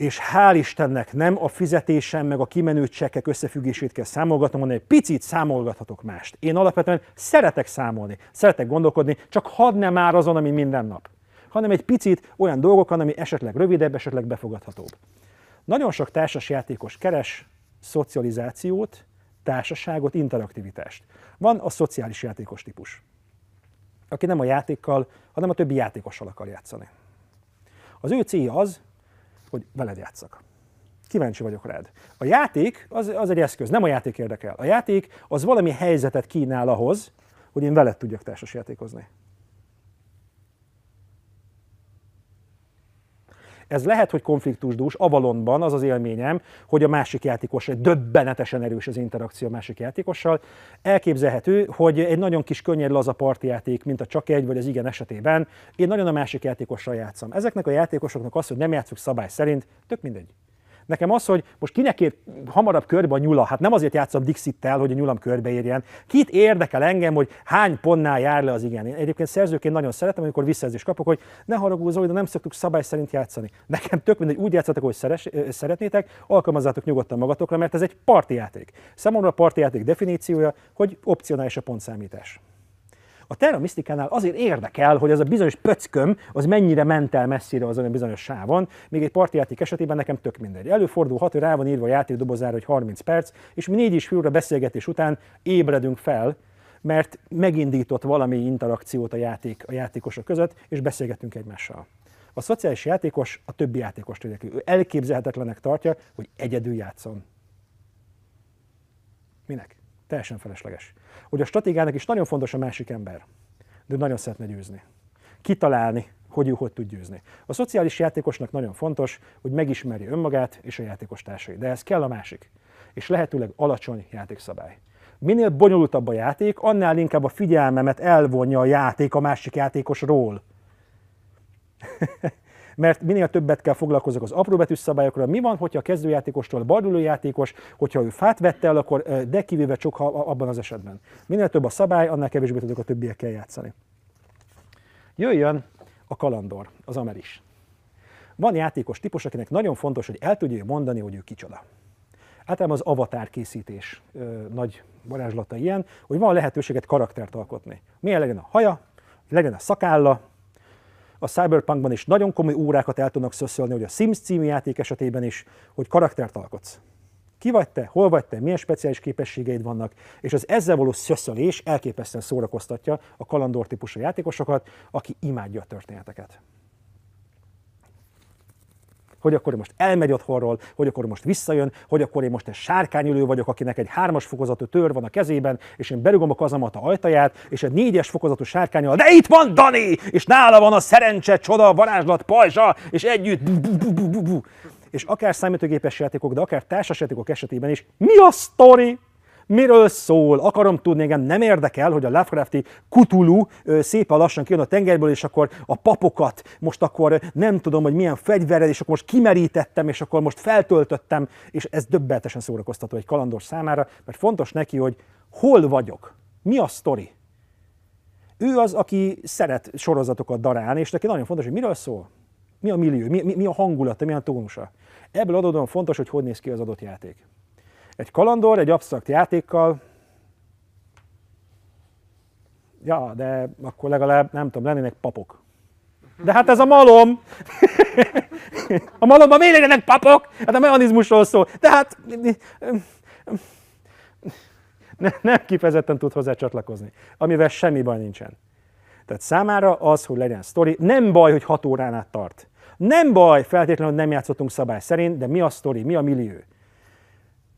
és hál' Istennek nem a fizetésem meg a kimenő csekkek összefüggését kell számolgatnom, hanem egy picit számolgathatok mást. Én alapvetően szeretek számolni, szeretek gondolkodni, csak hadd ne már azon, ami minden nap, hanem egy picit olyan dolgokon, ami esetleg rövidebb, esetleg befogadhatóbb. Nagyon sok társasjátékos keres szocializációt, társaságot, interaktivitást. Van a szociális játékos típus, aki nem a játékkal, hanem a többi játékossal akar játszani. Az ő célja az, hogy veled játszak. Kíváncsi vagyok rád. A játék az, az egy eszköz, nem a játék érdekel. A játék az valami helyzetet kínál ahhoz, hogy én veled tudjak társas játékozni. Ez lehet, hogy konfliktusdús, Avalonban az az élményem, hogy a másik játékos döbbenetesen erős az interakció a másik játékossal. Elképzelhető, hogy egy nagyon kis könnyed laza partijáték, mint a csak egy vagy az igen esetében, én nagyon a másik játékossal játszom. Ezeknek a játékosoknak az, hogy nem játszuk szabály szerint, tök mindegy. Nekem az, hogy most kinek ér hamarabb körbe a nyula, hát nem azért játszom Dixit-tel, hogy a nyulam körbeérjen. Kit érdekel engem, hogy hány pontnál jár le az igen. Én egyébként szerzőként nagyon szeretem, amikor visszajelzést kapok, hogy ne haragudj, Zoli, de nem szoktuk szabály szerint játszani. Nekem tök mindegy, úgy játszatok, hogy szeres, szeretnétek, alkalmazzátok nyugodtan magatokra, mert ez egy partijáték. Számomra a partijáték definíciója, hogy opcionális a pontszámítás. A Terra Mysticánál azért érdekel, hogy ez a bizonyos pöcköm, az mennyire ment el messzire az olyan bizonyos sávon, még egy partijáték esetében nekem tök mindegy. Előfordulhat, hogy rá van írva a játék dobozára, hogy 30 perc, és mi négy is félre beszélgetés után ébredünk fel, mert megindított valami interakciót a, játék, a játékosok között, és beszélgetünk egymással. A szociális játékos a többi játékos érdekli. Ő elképzelhetetlenek tartja, hogy egyedül játszon. Minek? Teljesen felesleges. Hogy a stratégiának is nagyon fontos a másik ember, de nagyon szeretne győzni. Kitalálni, hogy ő hogy tud győzni. A szociális játékosnak nagyon fontos, hogy megismerje önmagát és a játékos társait, de ez kell a másik. És lehetőleg alacsony játékszabály. Minél bonyolultabb a játék, annál inkább a figyelmemet elvonja a játék a másik játékosról. [laughs] mert minél többet kell foglalkozok az apróbetűs szabályokra. Mi van, hogyha a kezdőjátékostól barduló játékos, hogyha ő fát vette el, akkor de kivéve csak abban az esetben. Minél több a szabály, annál kevésbé tudok a többiekkel játszani. Jöjjön a kalandor, az ameris. Van játékos típus, akinek nagyon fontos, hogy el tudja mondani, hogy ő kicsoda. Általában az avatar készítés ö, nagy varázslata ilyen, hogy van lehetőséget karaktert alkotni. Milyen legyen a haja, legyen a szakálla, a Cyberpunkban is nagyon komoly órákat el tudnak szöszölni, hogy a Sims című játék esetében is, hogy karaktert alkotsz. Ki vagy te, hol vagy te, milyen speciális képességeid vannak, és az ezzel való szöszölés elképesztően szórakoztatja a kalandor típusú játékosokat, aki imádja a történeteket hogy akkor most elmegy otthonról, hogy akkor most visszajön, hogy akkor én most egy sárkányülő vagyok, akinek egy hármas fokozatú tör van a kezében, és én berugom a kazamata ajtaját, és egy négyes fokozatú sárkányal, de itt van Dani, és nála van a szerencse, csoda, varázslat, pajzsa, és együtt bu, bu, bu, bu, bu. És akár számítógépes játékok, de akár társasjátékok esetében is, mi a sztori? Miről szól? Akarom tudni, engem nem érdekel, hogy a Lovecrafti Cthulhu szépen lassan kijön a tengerből, és akkor a papokat most akkor nem tudom, hogy milyen fegyverrel, és akkor most kimerítettem, és akkor most feltöltöttem, és ez döbbeltesen szórakoztató egy kalandos számára, mert fontos neki, hogy hol vagyok, mi a sztori. Ő az, aki szeret sorozatokat darálni, és neki nagyon fontos, hogy miről szól. Mi a millió, mi, mi, mi a hangulata, mi a tónusa. Ebből adódóan fontos, hogy hogy néz ki az adott játék. Egy kalandor, egy absztrakt játékkal, ja, de akkor legalább, nem tudom, lennének papok. De hát ez a malom! a malomban miért legyenek papok? Hát a mechanizmusról szól. De hát ne, nem kifejezetten tud hozzá csatlakozni, amivel semmi baj nincsen. Tehát számára az, hogy legyen sztori, nem baj, hogy hat órán át tart. Nem baj feltétlenül, hogy nem játszottunk szabály szerint, de mi a sztori, mi a millió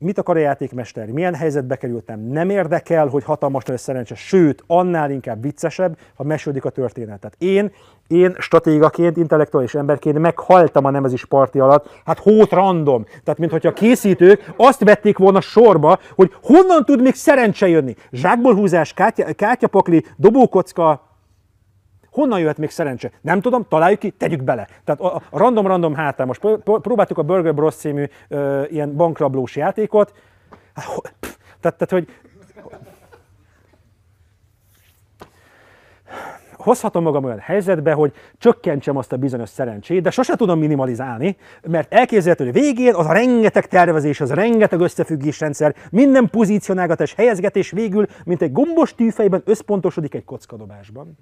mit akar a játékmester, milyen helyzetbe kerültem, nem érdekel, hogy hatalmas nagy szerencse, sőt, annál inkább viccesebb, ha mesődik a történet. Tehát én, én stratégaként, intellektuális emberként meghaltam a nemezis parti alatt, hát hót random. Tehát, mintha a készítők azt vették volna sorba, hogy honnan tud még szerencse jönni. Zsákból húzás, kártya, kártyapakli, dobókocka, Honnan jöhet még szerencse? Nem tudom, találjuk ki, tegyük bele. Tehát a, random-random hátán most próbáltuk a Burger Bros című ö, ilyen bankrablós játékot. Hát, tehát, tehát, hogy hozhatom magam olyan helyzetbe, hogy csökkentsem azt a bizonyos szerencsét, de sose tudom minimalizálni, mert elképzelhető, hogy végén az a rengeteg tervezés, az a rengeteg összefüggésrendszer, minden pozícionálgatás, helyezgetés végül, mint egy gombos tűfejben összpontosodik egy kockadobásban.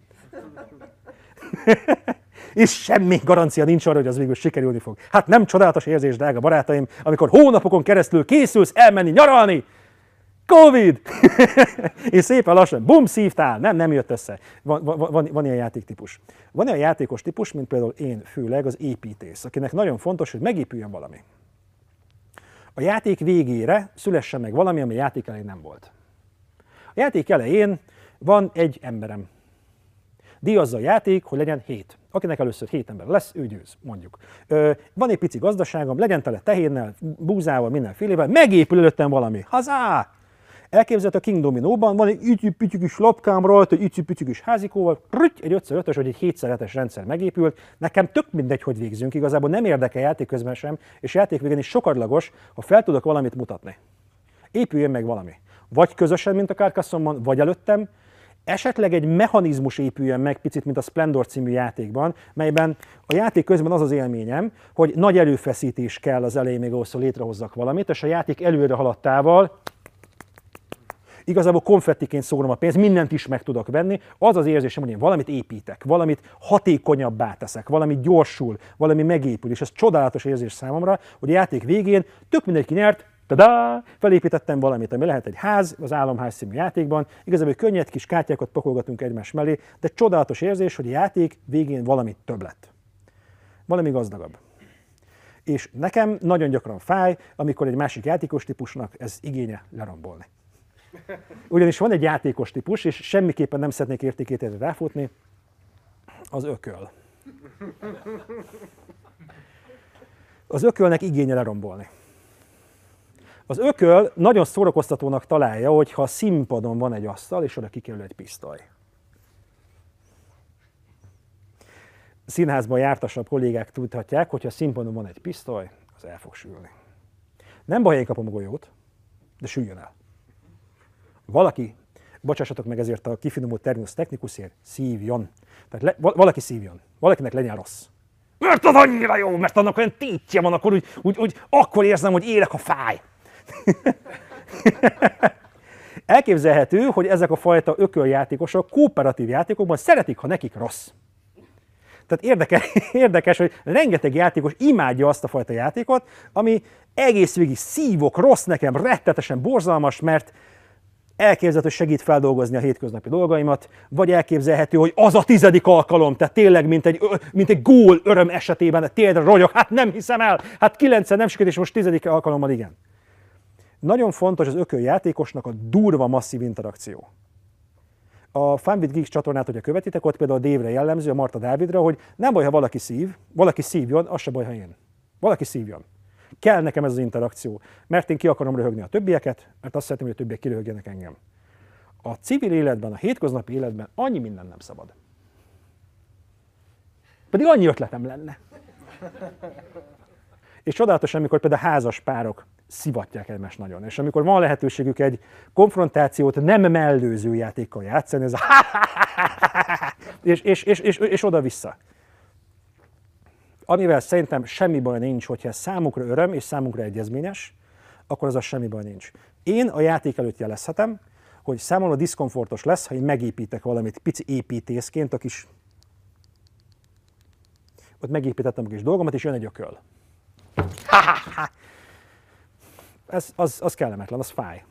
[laughs] és semmi garancia nincs arra, hogy az végül sikerülni fog. Hát nem csodálatos érzés, drága barátaim, amikor hónapokon keresztül készülsz elmenni nyaralni, Covid! [laughs] és szépen lassan, bum, szívtál, nem, nem jött össze. Van, van, van, van ilyen játéktípus. Van olyan játékos típus, mint például én, főleg az építész, akinek nagyon fontos, hogy megépüljön valami. A játék végére szülessen meg valami, ami a játék elején nem volt. A játék elején van egy emberem, díjazza a játék, hogy legyen hét. Akinek először hét ember lesz, ő győz, mondjuk. Ö, van egy pici gazdaságom, legyen tele tehénnel, búzával, mindenfélével, megépül előttem valami. Hazá! Elképzelhet a King Domino-ban, van egy ütyű kis lapkám rajta, egy ütyű kis házikóval, rüty, egy 5x5-ös vagy egy 7x7-es rendszer megépült. Nekem tök mindegy, hogy végzünk, igazából nem érdekel játék közben sem, és játék végén is sokadlagos, ha fel tudok valamit mutatni. Épüljön meg valami. Vagy közösen, mint a Carcassonne-ban, vagy előttem, esetleg egy mechanizmus épüljön meg, picit, mint a Splendor című játékban, melyben a játék közben az az élményem, hogy nagy előfeszítés kell az elején még ahhoz, hogy létrehozzak valamit, és a játék előre haladtával igazából konfettiként szórom a pénzt, mindent is meg tudok venni. Az az érzésem, hogy én valamit építek, valamit hatékonyabbá teszek, valami gyorsul, valami megépül, és ez csodálatos érzés számomra, hogy a játék végén tök mindenki nyert, Tada! Felépítettem valamit, ami lehet egy ház, az államház című játékban. Igazából könnyed kis kártyákat pakolgatunk egymás mellé, de csodálatos érzés, hogy a játék végén valamit több lett. Valami gazdagabb. És nekem nagyon gyakran fáj, amikor egy másik játékos típusnak ez igénye lerombolni. Ugyanis van egy játékos típus, és semmiképpen nem szeretnék értékét ráfutni, az ököl. Az ökölnek igénye lerombolni. Az ököl nagyon szórakoztatónak találja, hogyha a színpadon van egy asztal, és oda kikerül egy pisztoly. Színházban jártasabb kollégák tudhatják, hogyha a színpadon van egy pisztoly, az el fog sülni. Nem baj, én kapom a golyót, de süljön el. Valaki, bocsássatok meg ezért a kifinomult terminus technikusért, szívjon. Tehát le, valaki szívjon. Valakinek legyen rossz. Mert az annyira jó, mert annak olyan tétje van, akkor úgy, úgy, úgy akkor érzem, hogy élek a fáj. [laughs] Elképzelhető, hogy ezek a fajta ököljátékosok kooperatív játékokban szeretik, ha nekik rossz. Tehát érdekes, [laughs] érdekes, hogy rengeteg játékos imádja azt a fajta játékot, ami egész végig szívok, rossz nekem, rettetesen borzalmas, mert elképzelhető, hogy segít feldolgozni a hétköznapi dolgaimat, vagy elképzelhető, hogy az a tizedik alkalom, tehát tényleg, mint egy, mint egy gól öröm esetében, tényleg rogyok, hát nem hiszem el, hát kilencen nem sikerült, és most tizedik alkalommal igen. Nagyon fontos az ököljátékosnak a durva masszív interakció. A Fun with Geeks csatornát, hogyha követitek, ott például a Dévre jellemző, a Marta Dávidra, hogy nem baj, ha valaki szív, valaki szívjon, az se baj, ha én. Valaki szívjon. Kell nekem ez az interakció, mert én ki akarom röhögni a többieket, mert azt szeretném, hogy a többiek kiröhögjenek engem. A civil életben, a hétköznapi életben annyi minden nem szabad. Pedig annyi ötletem lenne. És csodálatos, amikor például házas párok szivatják egymást nagyon. És amikor van lehetőségük egy konfrontációt nem mellőző játékkal játszani, ez a és, és, és, és, és oda-vissza. Amivel szerintem semmi baj nincs, hogyha ez számukra öröm és számukra egyezményes, akkor az a semmi baj nincs. Én a játék előtt jelezhetem, hogy számomra diszkomfortos lesz, ha én megépítek valamit pici építészként, a kis... Ott megépítettem a kis dolgomat, és jön egy ököl. Ez, az, az kellemetlen, az fáj.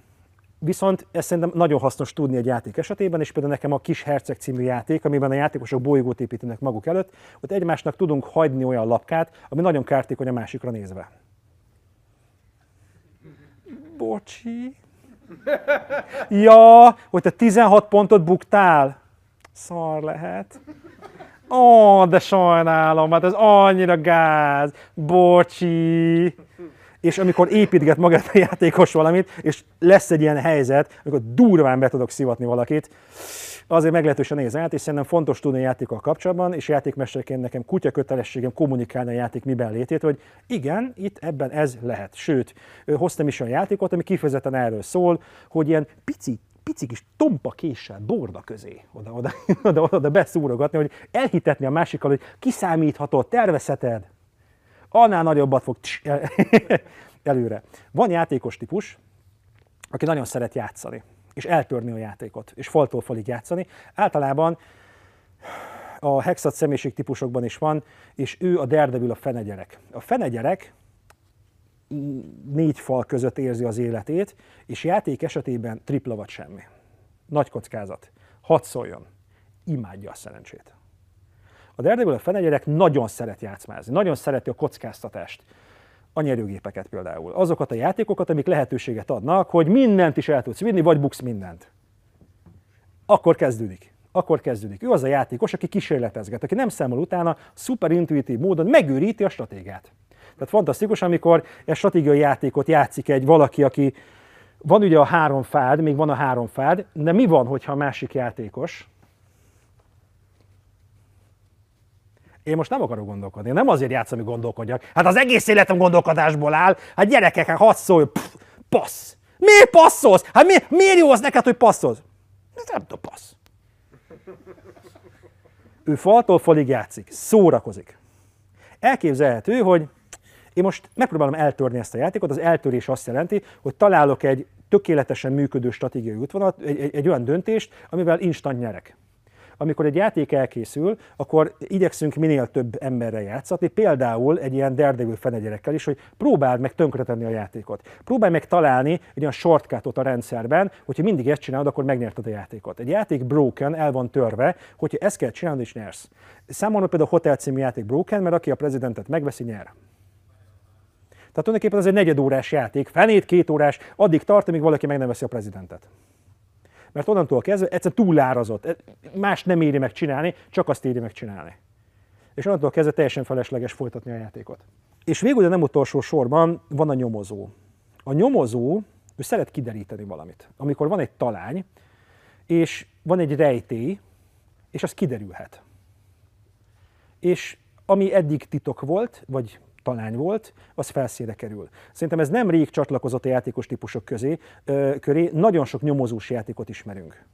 Viszont ez szerintem nagyon hasznos tudni egy játék esetében, és például nekem a Kis Herceg című játék, amiben a játékosok bolygót építenek maguk előtt, ott egymásnak tudunk hagyni olyan lapkát, ami nagyon kártékony a másikra nézve. Bocsi. Ja, hogy te 16 pontot buktál. Szar lehet. Ó, de sajnálom, hát ez annyira gáz. Bocsi. És amikor építget magát a játékos valamit, és lesz egy ilyen helyzet, amikor durván be tudok szivatni valakit, azért meglehetősen néz át, és szerintem fontos tudni a játékkal kapcsolatban, és játékmesterként nekem kutya kötelességem kommunikálni a játék miben létét, hogy igen, itt ebben ez lehet. Sőt, hoztam is olyan játékot, ami kifejezetten erről szól, hogy ilyen pici pici kis tompa késsel borda közé oda, oda, [laughs] oda, oda beszúrogatni, hogy elhitetni a másikkal, hogy kiszámíthatod, tervezheted, annál nagyobbat fog tss, el, [laughs] előre. Van játékos típus, aki nagyon szeret játszani, és eltörni a játékot, és faltól falig játszani. Általában a hexat személyiség típusokban is van, és ő a Daredevil a fenegyerek. A fenegyerek négy fal között érzi az életét, és játék esetében tripla vagy semmi. Nagy kockázat. Hadd szóljon. Imádja a szerencsét. A Daredevil a fenegyerek nagyon szeret játszmázni, nagyon szereti a kockáztatást. A nyerőgépeket például. Azokat a játékokat, amik lehetőséget adnak, hogy mindent is el tudsz vinni, vagy buksz mindent. Akkor kezdődik. Akkor kezdődik. Ő az a játékos, aki kísérletezget, aki nem számol utána, szuper intuitív módon megőríti a stratégiát. Tehát fantasztikus, amikor egy stratégiai játékot játszik egy valaki, aki van ugye a három fád, még van a három fád, de mi van, hogyha a másik játékos Én most nem akarok gondolkodni. Én nem azért játszom, hogy gondolkodjak. Hát az egész életem gondolkodásból áll. Hát gyerekek, hát hadd szólj. Passz. Miért passzolsz? Hát mi, miért jó az neked, hogy passzolsz? Ez nem tudom, passz. Ő faltól falig játszik, szórakozik. Elképzelhető, hogy én most megpróbálom eltörni ezt a játékot. Az eltörés azt jelenti, hogy találok egy tökéletesen működő stratégiai útvonalat, egy, egy, egy olyan döntést, amivel instant nyerek amikor egy játék elkészül, akkor igyekszünk minél több emberrel játszatni, például egy ilyen Daredevil fenegyerekkel is, hogy próbáld meg tönkretenni a játékot. Próbálj meg találni egy olyan shortcutot a rendszerben, hogyha mindig ezt csinálod, akkor megnyerted a játékot. Egy játék broken, el van törve, hogyha ezt kell csinálni, és nyersz. Számomra például a Hotel című játék broken, mert aki a prezidentet megveszi, nyer. Tehát tulajdonképpen ez egy negyedórás játék, fenét két órás, addig tart, amíg valaki meg nem veszi a prezidentet mert onnantól kezdve egyszerűen túlárazott. Más nem éri meg csinálni, csak azt éri meg csinálni. És onnantól kezdve teljesen felesleges folytatni a játékot. És végül, de nem utolsó sorban van a nyomozó. A nyomozó, ő szeret kideríteni valamit. Amikor van egy talány, és van egy rejtély, és az kiderülhet. És ami eddig titok volt, vagy talány volt, az felszíre kerül. Szerintem ez nem rég csatlakozott a játékos típusok közé, ö, köré, nagyon sok nyomozós játékot ismerünk.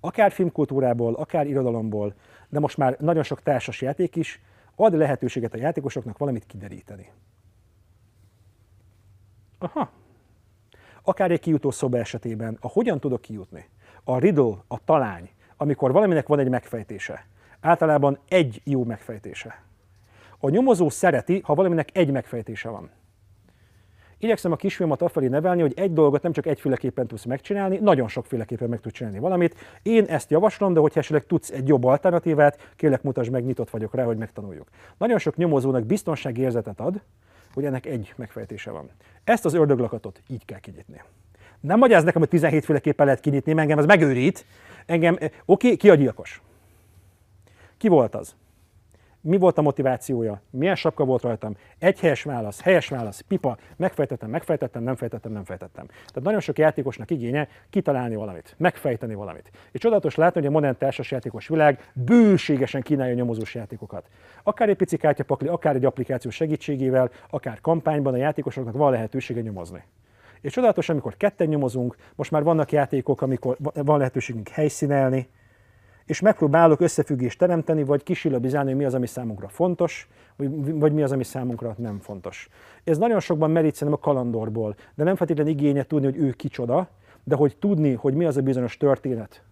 Akár filmkultúrából, akár irodalomból, de most már nagyon sok társas játék is ad lehetőséget a játékosoknak valamit kideríteni. Aha. Akár egy kijutó szoba esetében, a hogyan tudok kijutni? A riddle, a talány, amikor valaminek van egy megfejtése. Általában egy jó megfejtése. A nyomozó szereti, ha valaminek egy megfejtése van. Igyekszem a kisfilmat afelé nevelni, hogy egy dolgot nem csak egyféleképpen tudsz megcsinálni, nagyon sokféleképpen meg tudsz csinálni valamit. Én ezt javaslom, de hogyha esetleg tudsz egy jobb alternatívát, kérlek mutasd meg, nyitott vagyok rá, hogy megtanuljuk. Nagyon sok nyomozónak biztonsági érzetet ad, hogy ennek egy megfejtése van. Ezt az ördöglakatot így kell kinyitni. Nem magyaráz nekem, hogy 17 féleképpen lehet kinyitni, engem ez megőrít. Engem, oké, okay, ki a gyilkos? Ki volt az? Mi volt a motivációja, milyen sapka volt rajtam, egy helyes válasz, helyes válasz, pipa, megfejtettem, megfejtettem, nem fejtettem, nem fejtettem. Tehát nagyon sok játékosnak igénye kitalálni valamit, megfejteni valamit. És csodálatos látni, hogy a modern társasjátékos világ bőségesen kínálja nyomozós játékokat. Akár egy pici kártyapakli, akár egy applikáció segítségével, akár kampányban a játékosoknak van lehetősége nyomozni. És csodálatos, amikor ketten nyomozunk, most már vannak játékok, amikor van lehetőségünk helyszínelni, és megpróbálok összefüggést teremteni, vagy kisilabizálni, hogy mi az, ami számunkra fontos, vagy, mi az, ami számunkra nem fontos. Ez nagyon sokban merít szerintem a kalandorból, de nem feltétlenül igénye tudni, hogy ő kicsoda, de hogy tudni, hogy mi az a bizonyos történet,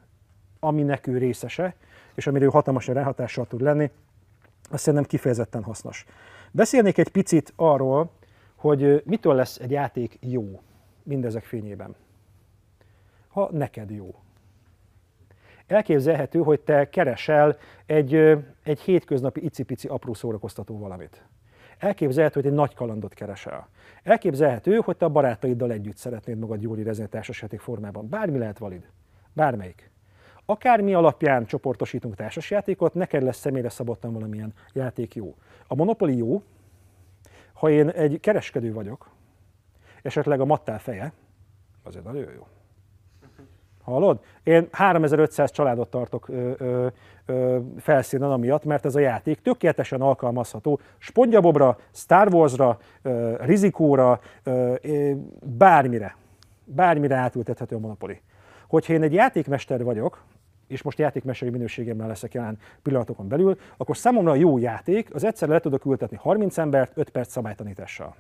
aminek ő részese, és amiről hatalmasan ráhatással tud lenni, azt szerintem kifejezetten hasznos. Beszélnék egy picit arról, hogy mitől lesz egy játék jó mindezek fényében. Ha neked jó elképzelhető, hogy te keresel egy, egy hétköznapi icipici apró szórakoztató valamit. Elképzelhető, hogy egy nagy kalandot keresel. Elképzelhető, hogy te a barátaiddal együtt szeretnéd magad jól érezni társasjáték formában. Bármi lehet valid. Bármelyik. Akármi alapján csoportosítunk társasjátékot, neked lesz személyre szabottan valamilyen játék jó. A Monopoly jó, ha én egy kereskedő vagyok, esetleg a mattál feje, azért nagyon jó. Hallod? Én 3500 családot tartok ö, ö, ö, felszínen amiatt, mert ez a játék tökéletesen alkalmazható Spongyabobra, Star Warsra, ö, Rizikóra, ö, ö, bármire. Bármire átültethető a Monopoly. Hogyha én egy játékmester vagyok, és most játékmesteri minőségemmel leszek jelen pillanatokon belül, akkor számomra a jó játék az egyszer le tudok ültetni 30 embert 5 perc szabálytanítással.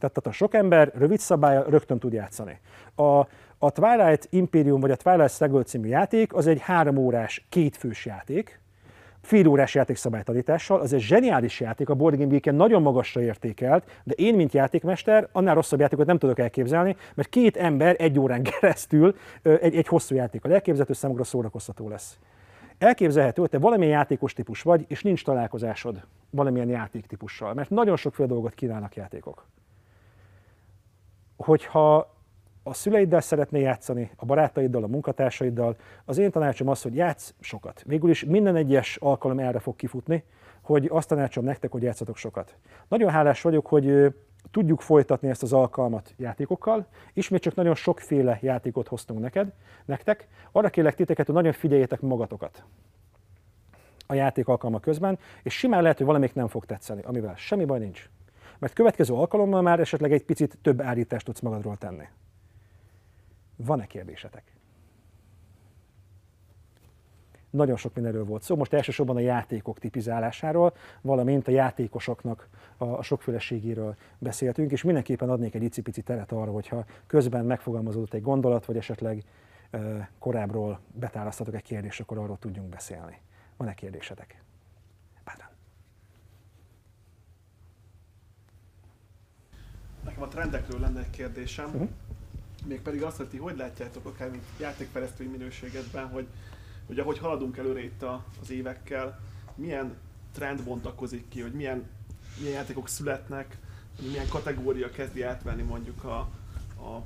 Tehát, tehát a sok ember rövid szabálya rögtön tud játszani. A, a Twilight Imperium vagy a Twilight Struggle című játék az egy három órás, kétfős játék, fél órás játékszabálytanítással, az egy zseniális játék, a Board Game Week-en nagyon magasra értékelt, de én, mint játékmester, annál rosszabb játékot nem tudok elképzelni, mert két ember egy órán [laughs] keresztül egy, egy hosszú játékkal elképzelhető, számukra szórakoztató lesz. Elképzelhető, hogy te valamilyen játékos típus vagy, és nincs találkozásod valamilyen játéktípussal, mert nagyon sokféle dolgot kínálnak játékok. Hogyha a szüleiddel szeretnél játszani, a barátaiddal, a munkatársaiddal, az én tanácsom az, hogy játsz sokat. Végül is minden egyes alkalom erre fog kifutni, hogy azt tanácsom nektek, hogy játszatok sokat. Nagyon hálás vagyok, hogy tudjuk folytatni ezt az alkalmat játékokkal. Ismét csak nagyon sokféle játékot hoztunk neked, nektek. Arra kérlek titeket, hogy nagyon figyeljétek magatokat a játék alkalma közben, és simán lehet, hogy valamelyik nem fog tetszeni, amivel semmi baj nincs. Mert következő alkalommal már esetleg egy picit több állítást tudsz magadról tenni. Van-e kérdésetek? Nagyon sok mindenről volt szó. Most elsősorban a játékok tipizálásáról, valamint a játékosoknak a sokféleségéről beszéltünk, és mindenképpen adnék egy icipici teret arra, hogyha közben megfogalmazódott egy gondolat, vagy esetleg korábbról betálasztatok egy kérdést, akkor arról tudjunk beszélni. Van-e kérdésetek? Nekem a trendekről lenne egy kérdésem. Uh-huh mégpedig azt, hogy ti hogy látjátok akár mint játékfejlesztői minőségedben, hogy, hogy ahogy haladunk előre itt a, az évekkel, milyen trend bontakozik ki, hogy milyen, milyen játékok születnek, hogy milyen kategória kezdi átvenni mondjuk a, a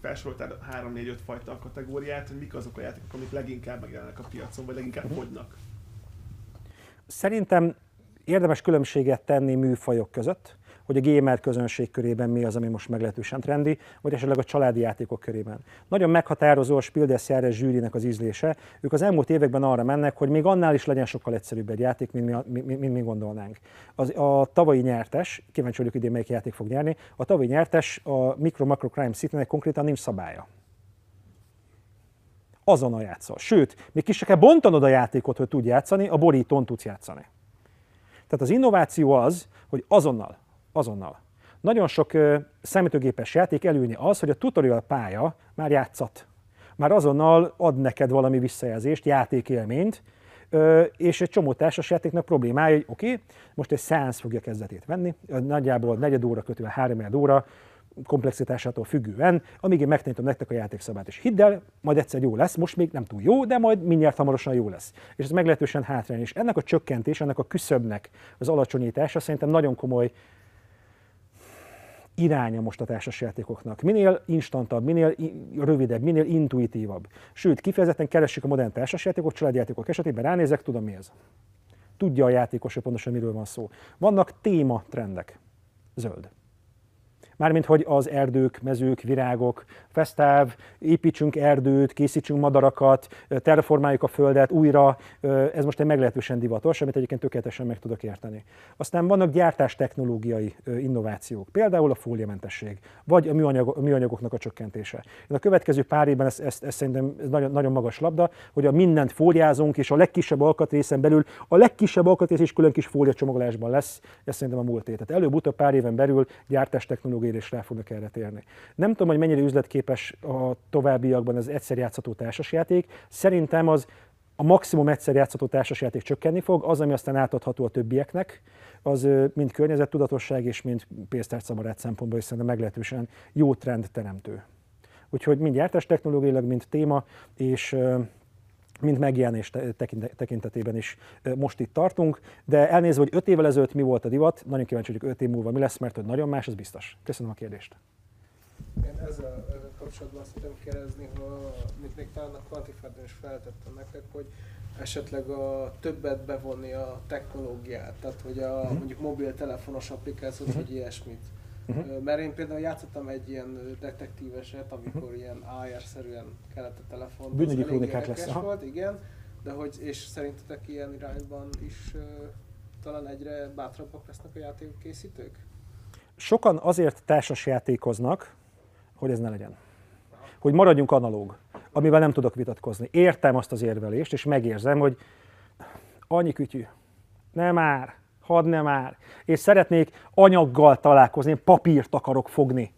felsoroltál 3-4-5 fajta kategóriát, hogy mik azok a játékok, amik leginkább megjelennek a piacon, vagy leginkább fogynak? Szerintem érdemes különbséget tenni műfajok között hogy a gamer közönség körében mi az, ami most meglehetősen trendi, vagy esetleg a családi játékok körében. Nagyon meghatározó a Spiel des Jahres zsűrinek az ízlése. Ők az elmúlt években arra mennek, hogy még annál is legyen sokkal egyszerűbb egy játék, mint mi, mint, mint mi gondolnánk. Az, a tavalyi nyertes, kíváncsi vagyok idén melyik játék fog nyerni, a tavalyi nyertes a Micro Macro Crime City-nek konkrétan nincs szabálya azonnal játszol. Sőt, még ki se kell bontanod a játékot, hogy tudj játszani, a borítón tudsz játszani. Tehát az innováció az, hogy azonnal azonnal. Nagyon sok számítógépes játék előnye az, hogy a tutorial pálya már játszat. Már azonnal ad neked valami visszajelzést, játékélményt, és egy csomó társas játéknak problémája, hogy oké, okay, most egy szánsz fogja kezdetét venni, nagyjából negyed óra kötően három óra, komplexitásától függően, amíg én megtanítom nektek a játékszabát. És hidd el, majd egyszer jó lesz, most még nem túl jó, de majd mindjárt hamarosan jó lesz. És ez meglehetősen hátrány. És ennek a csökkentés, ennek a küszöbnek az alacsonyítása szerintem nagyon komoly iránya most a társasjátékoknak. Minél instantabb, minél rövidebb, minél intuitívabb. Sőt, kifejezetten keressük a modern társasjátékok, családjátékok esetében, ránézek, tudom mi ez. Tudja a játékos, hogy pontosan miről van szó. Vannak téma trendek. Zöld. Mármint, hogy az erdők, mezők, virágok, fesztáv, építsünk erdőt, készítsünk madarakat, terraformáljuk a földet újra, ez most egy meglehetősen divatos, amit egyébként tökéletesen meg tudok érteni. Aztán vannak gyártás technológiai innovációk, például a fóliamentesség, vagy a, műanyag, a műanyagoknak a csökkentése. Én a következő pár évben ez, ez, ez szerintem ez nagyon, nagyon magas labda, hogy a mindent fóliázunk, és a legkisebb alkatrészen belül a legkisebb alkatrész is külön kis fóliacsomagolásban lesz, ez szerintem a múlt Tehát előbb-utóbb pár éven belül gyártás technológiai és rá fognak erre térni. Nem tudom, hogy mennyire üzletképes a továbbiakban az egyszer játszható társasjáték. Szerintem az a maximum egyszer játszható társasjáték csökkenni fog, az, ami aztán átadható a többieknek, az mind környezettudatosság és mind pénztárcamarát szempontból is szerintem meglehetősen jó trend teremtő. Úgyhogy mind gyártás technológiailag, mint téma, és mint megjelenés tekintetében is most itt tartunk, de elnézve, hogy öt évvel ezelőtt mi volt a divat, nagyon kíváncsi vagyok öt év múlva mi lesz, mert hogy nagyon más, ez biztos. Köszönöm a kérdést. Én ezzel kapcsolatban azt tudom kérdezni, hogy még talán a kvantifádon is feltettem nektek, hogy esetleg a többet bevonni a technológiát, tehát hogy a uh-huh. mondjuk mobiltelefonos applikációt, uh-huh. vagy ilyesmit. Uh-huh. Mert én például játszottam egy ilyen detektíveset, amikor uh-huh. ilyen AR-szerűen kellett a telefon. Bűnügyi krónikák lesz. volt, igen, de hogy, és szerintetek ilyen irányban is uh, talán egyre bátrabbak lesznek a játékkészítők? Sokan azért társas játékoznak, hogy ez ne legyen. Hogy maradjunk analóg, amivel nem tudok vitatkozni. Értem azt az érvelést, és megérzem, hogy annyi kütyű, nem már, hadd nem már. És szeretnék anyaggal találkozni, én papírt akarok fogni.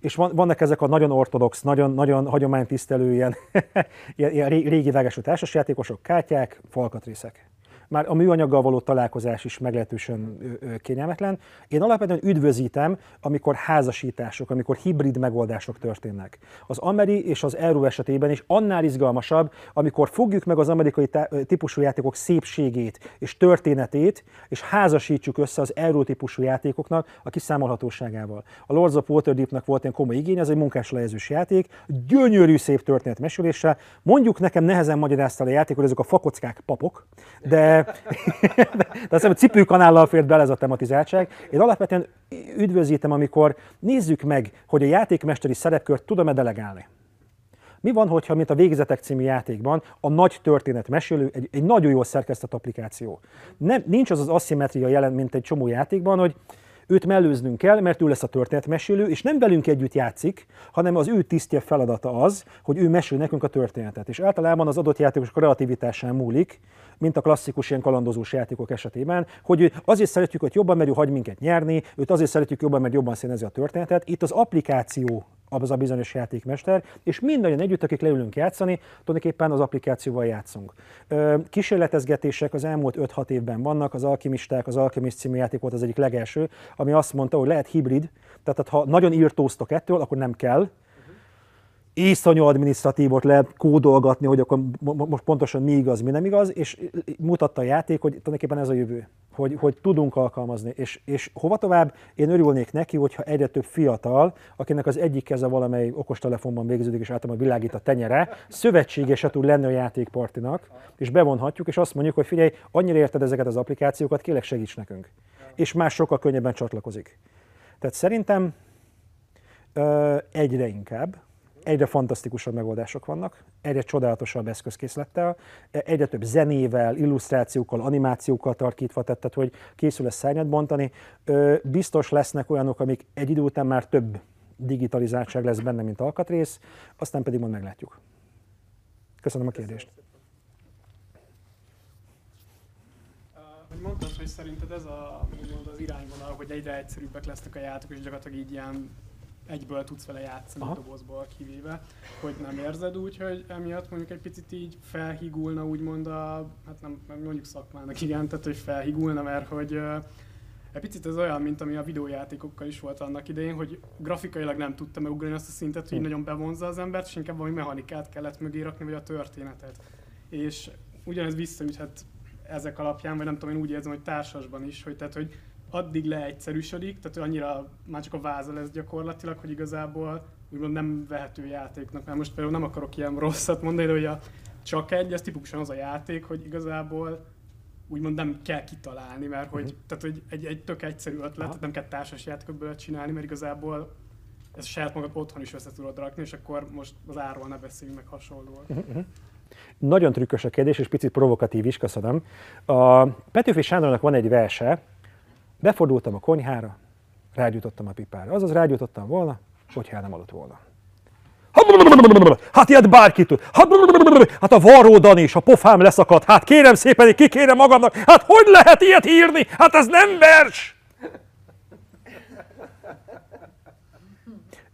És van, vannak ezek a nagyon ortodox, nagyon, nagyon hagyománytisztelő ilyen, [laughs] ilyen régi vágású társasjátékosok, kártyák, falkatrészek már a műanyaggal való találkozás is meglehetősen kényelmetlen. Én alapvetően üdvözítem, amikor házasítások, amikor hibrid megoldások történnek. Az Ameri és az Euró esetében is annál izgalmasabb, amikor fogjuk meg az amerikai típusú játékok szépségét és történetét, és házasítsuk össze az Euró típusú játékoknak a kiszámolhatóságával. A Lords of Waterdeepnek volt egy komoly igény, ez egy munkás lejezős játék, gyönyörű szép történet meséléssel. Mondjuk nekem nehezen magyarázta a játék, hogy ezek a fakockák papok, de de, azt hiszem, hogy cipőkanállal fért bele ez a tematizáltság. Én alapvetően üdvözítem, amikor nézzük meg, hogy a játékmesteri szerepkört tudom-e delegálni. Mi van, hogyha, mint a Végzetek című játékban, a nagy történet mesélő egy, egy nagyon jól szerkesztett applikáció. Nem, nincs az az aszimetria jelen, mint egy csomó játékban, hogy őt mellőznünk kell, mert ő lesz a történetmesélő, és nem velünk együtt játszik, hanem az ő tisztje feladata az, hogy ő mesél nekünk a történetet. És általában az adott játékos kreativitásán múlik, mint a klasszikus ilyen kalandozós játékok esetében, hogy azért szeretjük, hogy jobban, mert hagy minket nyerni, őt azért szeretjük jobban, mert jobban színezi a történetet. Itt az applikáció az a bizonyos játékmester, és mindannyian együtt, akik leülünk játszani, tulajdonképpen az applikációval játszunk. Kísérletezgetések az elmúlt 5-6 évben vannak, az Alkimisták, az Alchemist című játék volt az egyik legelső, ami azt mondta, hogy lehet hibrid, tehát ha nagyon írtóztok ettől, akkor nem kell, iszonyú adminisztratívot lehet kódolgatni, hogy akkor most pontosan mi igaz, mi nem igaz, és mutatta a játék, hogy tulajdonképpen ez a jövő, hogy, hogy tudunk alkalmazni. És, és hova tovább, én örülnék neki, hogyha egyre több fiatal, akinek az egyik keze valamely okostelefonban végződik, és általában világít a tenyere, szövetségese tud lenni a játékpartinak, és bevonhatjuk, és azt mondjuk, hogy figyelj, annyira érted ezeket az applikációkat, kérlek segíts nekünk. És más sokkal könnyebben csatlakozik. Tehát szerintem ö, egyre inkább, egyre fantasztikusabb megoldások vannak, egyre csodálatosabb eszközkészlettel, egyre több zenével, illusztrációkkal, animációkkal tarkítva, tehát hogy készül lesz szárnyat bontani. Biztos lesznek olyanok, amik egy idő után már több digitalizáltság lesz benne, mint alkatrész, aztán pedig majd meglátjuk. Köszönöm a kérdést. Mondtad, hogy szerinted ez a, az irányvonal, hogy egyre egyszerűbbek lesznek a játékok, és gyakorlatilag így ilyen egyből tudsz vele játszani Aha. a dobozból kivéve, hogy nem érzed úgy, hogy emiatt mondjuk egy picit így felhigulna úgymond a, hát nem, mondjuk szakmának igen, tehát hogy felhigulna, mert hogy egy picit ez olyan, mint ami a videójátékokkal is volt annak idején, hogy grafikailag nem tudta megugrani azt a szintet, hogy hm. nagyon bevonza az embert, és inkább valami mechanikát kellett mögé rakni, vagy a történetet. És ugyanez visszaüthet ezek alapján, vagy nem tudom, én úgy érzem, hogy társasban is, hogy tehát, hogy addig leegyszerűsödik, tehát annyira már csak a váza lesz gyakorlatilag, hogy igazából úgymond nem vehető játéknak. Mert most például nem akarok ilyen rosszat mondani, de hogy a csak egy, ez tipikusan az a játék, hogy igazából úgymond nem kell kitalálni, mert hogy, uh-huh. tehát, hogy egy, egy tök egyszerű ötlet, Aha. nem kell társas játékot csinálni, mert igazából ez saját magad otthon is össze tudod rakni, és akkor most az árról ne beszéljünk meg hasonlóan. Uh-huh. Nagyon trükkös a kérdés, és picit provokatív is, köszönöm. A Petőfi Sándornak van egy verse, Befordultam a konyhára, rágyújtottam a pipára. Azaz rágyújtottam volna, hogyha nem aludt volna. Hát ilyet bárki tud. Hát a varródan is, a pofám leszakadt. Hát kérem szépen, ki kérem magamnak. Hát hogy lehet ilyet írni? Hát ez nem vers!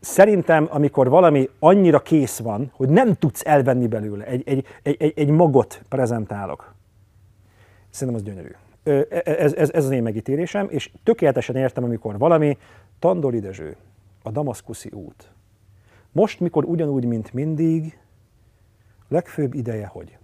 Szerintem, amikor valami annyira kész van, hogy nem tudsz elvenni belőle, egy, egy, egy, egy magot prezentálok, szerintem az gyönyörű. E, e, ez, ez, ez az én megítélésem, és tökéletesen értem, amikor valami, Tandori Dezső, a Damaszkuszi út. Most, mikor ugyanúgy, mint mindig, legfőbb ideje, hogy.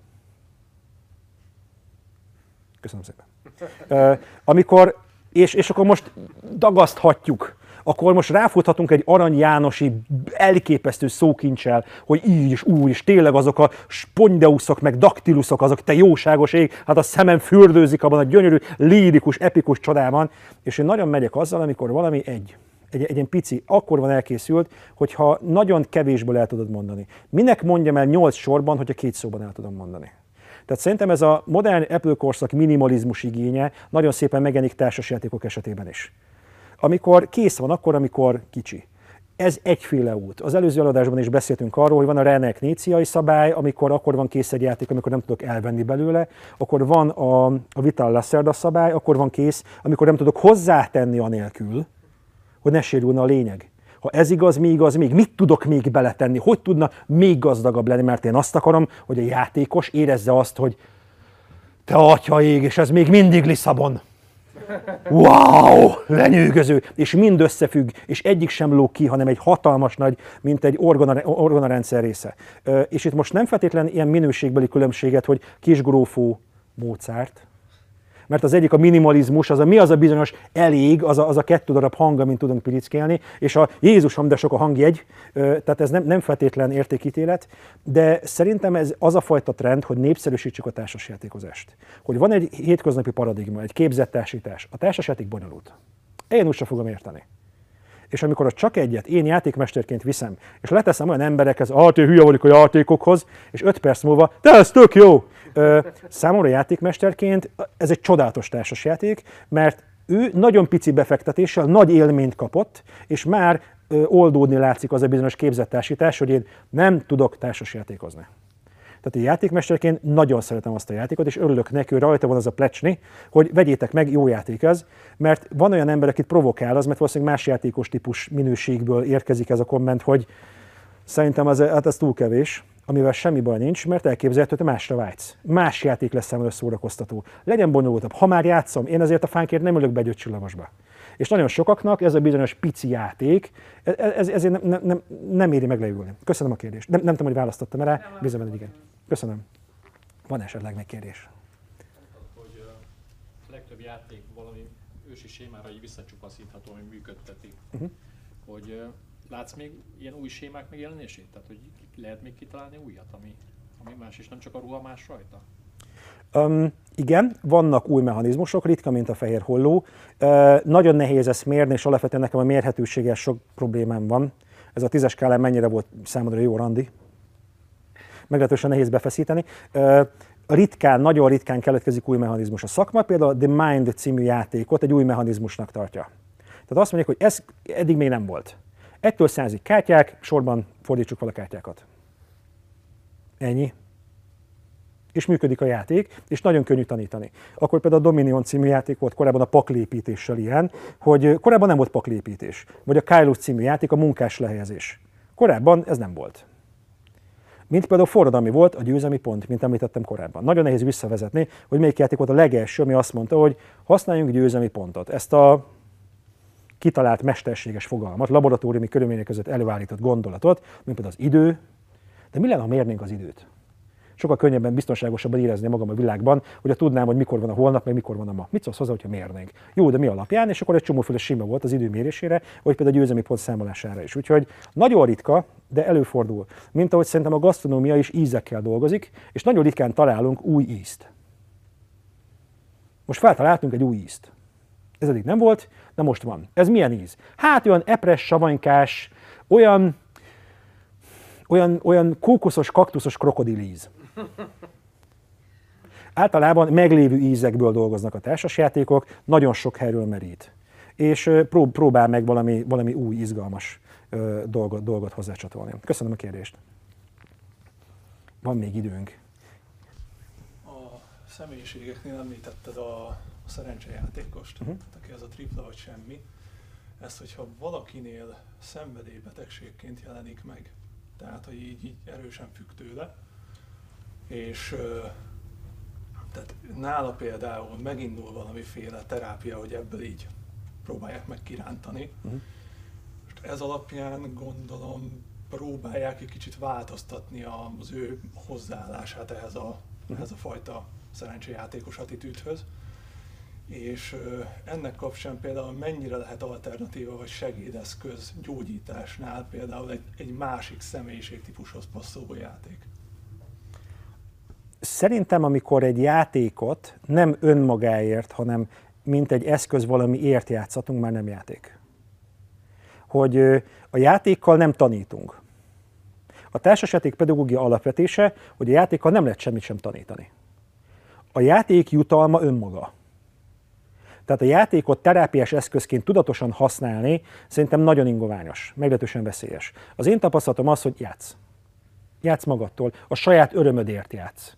Köszönöm szépen. Amikor, és, és akkor most dagaszthatjuk akkor most ráfuthatunk egy Arany Jánosi elképesztő szókincsel, hogy így is, úgy is, tényleg azok a spondeuszok, meg daktiluszok, azok te jóságos ég, hát a szemem fürdőzik abban a gyönyörű, lírikus, epikus csodában, és én nagyon megyek azzal, amikor valami egy, egy, egy ilyen pici, akkor van elkészült, hogyha nagyon kevésből el tudod mondani. Minek mondjam el nyolc sorban, hogyha két szóban el tudom mondani? Tehát szerintem ez a modern Apple korszak minimalizmus igénye nagyon szépen megjelenik társasjátékok esetében is. Amikor kész van, akkor, amikor kicsi. Ez egyféle út. Az előző adásban is beszéltünk arról, hogy van a Renek Néciai szabály, amikor akkor van kész egy játék, amikor nem tudok elvenni belőle, akkor van a, a Vital Lacerda szabály, akkor van kész, amikor nem tudok hozzátenni anélkül, hogy ne sérülne a lényeg. Ha ez igaz, mi igaz, még mit tudok még beletenni, hogy tudna még gazdagabb lenni, mert én azt akarom, hogy a játékos érezze azt, hogy te atya ég, és ez még mindig Lisszabon. Wow, lenyűgöző, és mind összefügg, és egyik sem lóg ki, hanem egy hatalmas nagy, mint egy orgona, orgonarendszer része. És itt most nem feltétlen ilyen minőségbeli különbséget, hogy kisgrófó Mozart, mert az egyik a minimalizmus, az a mi az a bizonyos elég, az a, az a kettő darab hang, amit tudunk pirickélni, és a Jézusom, de sok a hangjegy, tehát ez nem, nem feltétlen értékítélet, de szerintem ez az a fajta trend, hogy népszerűsítsük a társasjátékozást. Hogy van egy hétköznapi paradigma, egy képzett társítás. A társasjáték bonyolult. Én úgy sem fogom érteni. És amikor ott csak egyet én játékmesterként viszem, és leteszem olyan emberekhez, ah, te hülye vagyok a játékokhoz, és öt perc múlva, de ez tök jó! Számomra játékmesterként ez egy csodálatos társasjáték, mert ő nagyon pici befektetéssel nagy élményt kapott, és már oldódni látszik az a bizonyos képzett társítás, hogy én nem tudok társasjátékozni. Tehát egy játékmesterként nagyon szeretem azt a játékot, és örülök neki, hogy rajta van az a plecsni, hogy vegyétek meg, jó játék ez, mert van olyan ember, akit provokál az, mert valószínűleg más játékos típus minőségből érkezik ez a komment, hogy szerintem az, hát ez túl kevés, amivel semmi baj nincs, mert elképzelhető, hogy te másra vágysz. Más játék lesz számomra szórakoztató. Legyen bonyolultabb. Ha már játszom, én azért a fánkért nem ülök be egy. És nagyon sokaknak ez a bizonyos pici játék, ez, ez, ezért nem, nem, nem, nem éri meg leülni. Köszönöm a kérdést. Nem, nem tudom, hogy választottam erre, bízom benne, igen. Köszönöm. Van esetleg még kérdés? hogy a legtöbb játék valami ősi sémára így visszacsupaszítható, ami működteti. Mhm. Hogy látsz még ilyen új sémák megjelenését? Tehát, hogy lehet még kitalálni újat, ami, ami más, és nem csak a ruha más rajta? Um, igen, vannak új mechanizmusok, ritka, mint a fehér holló. Uh, nagyon nehéz ezt mérni, és alapvetően nekem a mérhetőséggel sok problémám van. Ez a tízes skálán mennyire volt számodra jó, Randi? Meglehetősen nehéz befeszíteni. Uh, ritkán, nagyon ritkán keletkezik új mechanizmus. A szakma például a The Mind című játékot egy új mechanizmusnak tartja. Tehát azt mondják, hogy ez eddig még nem volt. Ettől százig kártyák, sorban fordítsuk fel a kártyákat. Ennyi és működik a játék, és nagyon könnyű tanítani. Akkor például a Dominion című játék volt korábban a paklépítéssel ilyen, hogy korábban nem volt paklépítés, vagy a Kylus című játék a munkás lehelyezés. Korábban ez nem volt. Mint például forradalmi volt a győzelmi pont, mint említettem korábban. Nagyon nehéz visszavezetni, hogy melyik játék volt a legelső, ami azt mondta, hogy használjunk győzelmi pontot. Ezt a kitalált mesterséges fogalmat, laboratóriumi körülmények között előállított gondolatot, mint például az idő, de mi lenne, ha mérnénk az időt? sokkal könnyebben, biztonságosabban érezni magam a világban, hogy tudnám, hogy mikor van a holnap, meg mikor van a ma. Mit szólsz hozzá, hogyha mérnénk? Jó, de mi alapján? És akkor egy csomóféle sima volt az idő mérésére, vagy például a győzelmi pont számolására is. Úgyhogy nagyon ritka, de előfordul. Mint ahogy szerintem a gasztronómia is ízekkel dolgozik, és nagyon ritkán találunk új ízt. Most feltaláltunk egy új ízt. Ez eddig nem volt, de most van. Ez milyen íz? Hát olyan epres, savanykás, olyan, olyan, olyan kókoszos, kaktuszos krokodilíz. Általában meglévő ízekből dolgoznak a társasjátékok, nagyon sok helyről merít. És próbál meg valami, valami új, izgalmas dolgot, dolgot hozzácsatolni. Köszönöm a kérdést. Van még időnk. Személyiségeknél említetted a, a szerencsejátékost, uh-huh. aki az a tripla vagy semmi. Ezt, hogyha valakinél szenvedélybetegségként jelenik meg, tehát, hogy így, így erősen függ tőle, és tehát nála például megindul valamiféle terápia, hogy ebből így próbálják meg kirántani. Mhm. Most ez alapján gondolom próbálják egy kicsit változtatni az ő hozzáállását ehhez a, ehhez a fajta szerencsejátékos attitűdhöz. És ennek kapcsán például mennyire lehet alternatíva vagy segédeszköz gyógyításnál például egy, egy másik személyiségtípushoz passzoló játék? Szerintem, amikor egy játékot nem önmagáért, hanem mint egy eszköz valamiért játszatunk, már nem játék. Hogy a játékkal nem tanítunk. A társasjáték pedagógia alapvetése, hogy a játékkal nem lehet semmit sem tanítani. A játék jutalma önmaga. Tehát a játékot terápiás eszközként tudatosan használni szerintem nagyon ingoványos, meglehetősen veszélyes. Az én tapasztalatom az, hogy játsz. Játsz magadtól, a saját örömödért játsz.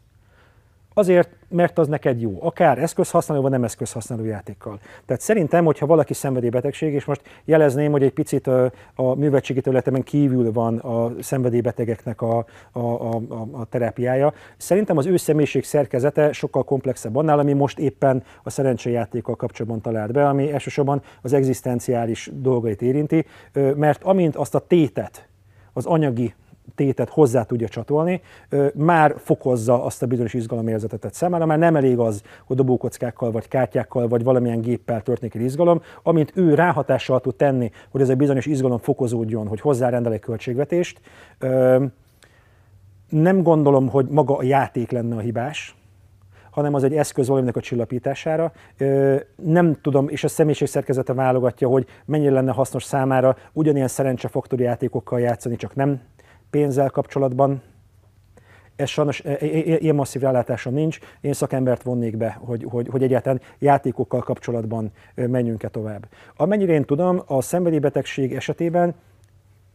Azért, mert az neked jó, akár eszközhasználó, vagy nem eszközhasználó játékkal. Tehát szerintem, hogyha valaki szenvedélybetegség, és most jelezném, hogy egy picit a, művetségi területemen kívül van a szenvedélybetegeknek a, a, a, a, a terápiája, szerintem az ő személyiség szerkezete sokkal komplexebb annál, ami most éppen a szerencsejátékkal kapcsolatban talált be, ami elsősorban az egzisztenciális dolgait érinti, mert amint azt a tétet, az anyagi tétet hozzá tudja csatolni, már fokozza azt a bizonyos izgalomérzetet számára, már nem elég az, hogy dobókockákkal, vagy kártyákkal, vagy valamilyen géppel történik egy izgalom, amint ő ráhatással tud tenni, hogy ez a bizonyos izgalom fokozódjon, hogy hozzárendel egy költségvetést. Nem gondolom, hogy maga a játék lenne a hibás, hanem az egy eszköz valaminek a csillapítására. Nem tudom, és a személyiség szerkezete válogatja, hogy mennyire lenne hasznos számára ugyanilyen szerencsefaktori játékokkal játszani, csak nem pénzzel kapcsolatban ez sajnos e, e, e, ilyen masszív rálátásom nincs. Én szakembert vonnék be, hogy, hogy, hogy egyáltalán játékokkal kapcsolatban menjünk-e tovább. Amennyire én tudom, a szenvedélybetegség esetében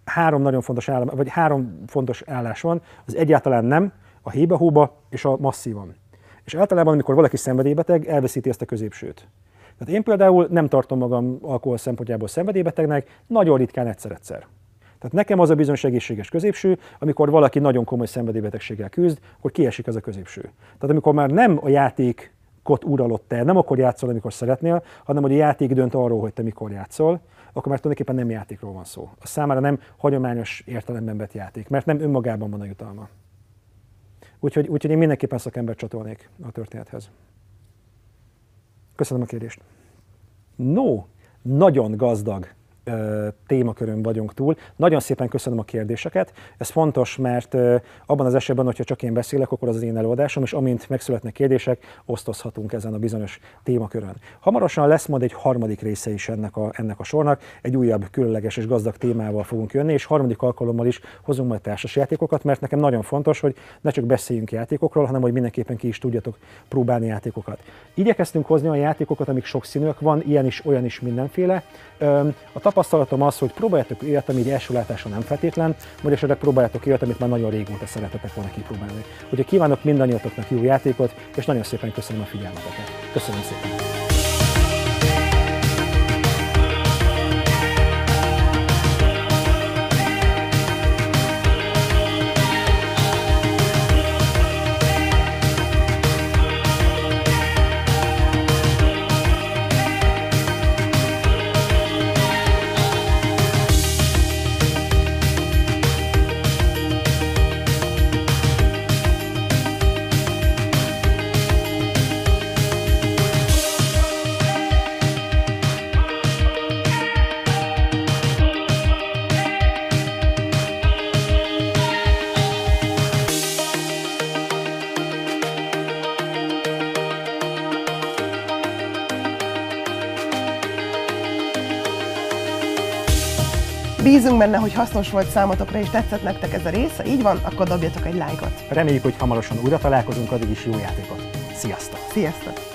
három nagyon fontos állás, vagy három fontos állás van. Az egyáltalán nem, a hébe-hóba és a masszívan. És általában, amikor valaki szenvedélybeteg, elveszíti ezt a középsőt. Tehát én például nem tartom magam alkohol szempontjából szenvedélybetegnek, nagyon ritkán egyszer-egyszer. Tehát nekem az a bizonyos egészséges középső, amikor valaki nagyon komoly szenvedélybetegséggel küzd, akkor kiesik ez a középső. Tehát amikor már nem a játék kot uralott te, nem akkor játszol, amikor szeretnél, hanem hogy a játék dönt arról, hogy te mikor játszol, akkor már tulajdonképpen nem játékról van szó. A számára nem hagyományos értelemben vett játék, mert nem önmagában van a jutalma. Úgyhogy, úgyhogy én mindenképpen szakember csatolnék a történethez. Köszönöm a kérdést. No, nagyon gazdag témakörön vagyunk túl. Nagyon szépen köszönöm a kérdéseket. Ez fontos, mert abban az esetben, hogyha csak én beszélek, akkor az az én előadásom, és amint megszületnek kérdések, osztozhatunk ezen a bizonyos témakörön. Hamarosan lesz majd egy harmadik része is ennek a, ennek a sornak, egy újabb, különleges és gazdag témával fogunk jönni, és harmadik alkalommal is hozunk majd társasjátékokat, mert nekem nagyon fontos, hogy ne csak beszéljünk játékokról, hanem hogy mindenképpen ki is tudjatok próbálni játékokat. Igyekeztünk hozni a játékokat, amik sokszínűek van, ilyen is, olyan is mindenféle. A tapasztalatom az, hogy próbáljátok olyat, ami első látásra nem feltétlen, vagy esetleg próbáljátok olyat, amit már nagyon régóta szeretetek volna kipróbálni. Úgyhogy kívánok mindannyiatoknak jó játékot, és nagyon szépen köszönöm a figyelmeteket. Köszönöm szépen! Bízunk benne, hogy hasznos volt számotokra és tetszett nektek ez a rész. Ha így van, akkor dobjatok egy lájkot. Reméljük, hogy hamarosan újra találkozunk, addig is jó játékot. Sziasztok! Sziasztok!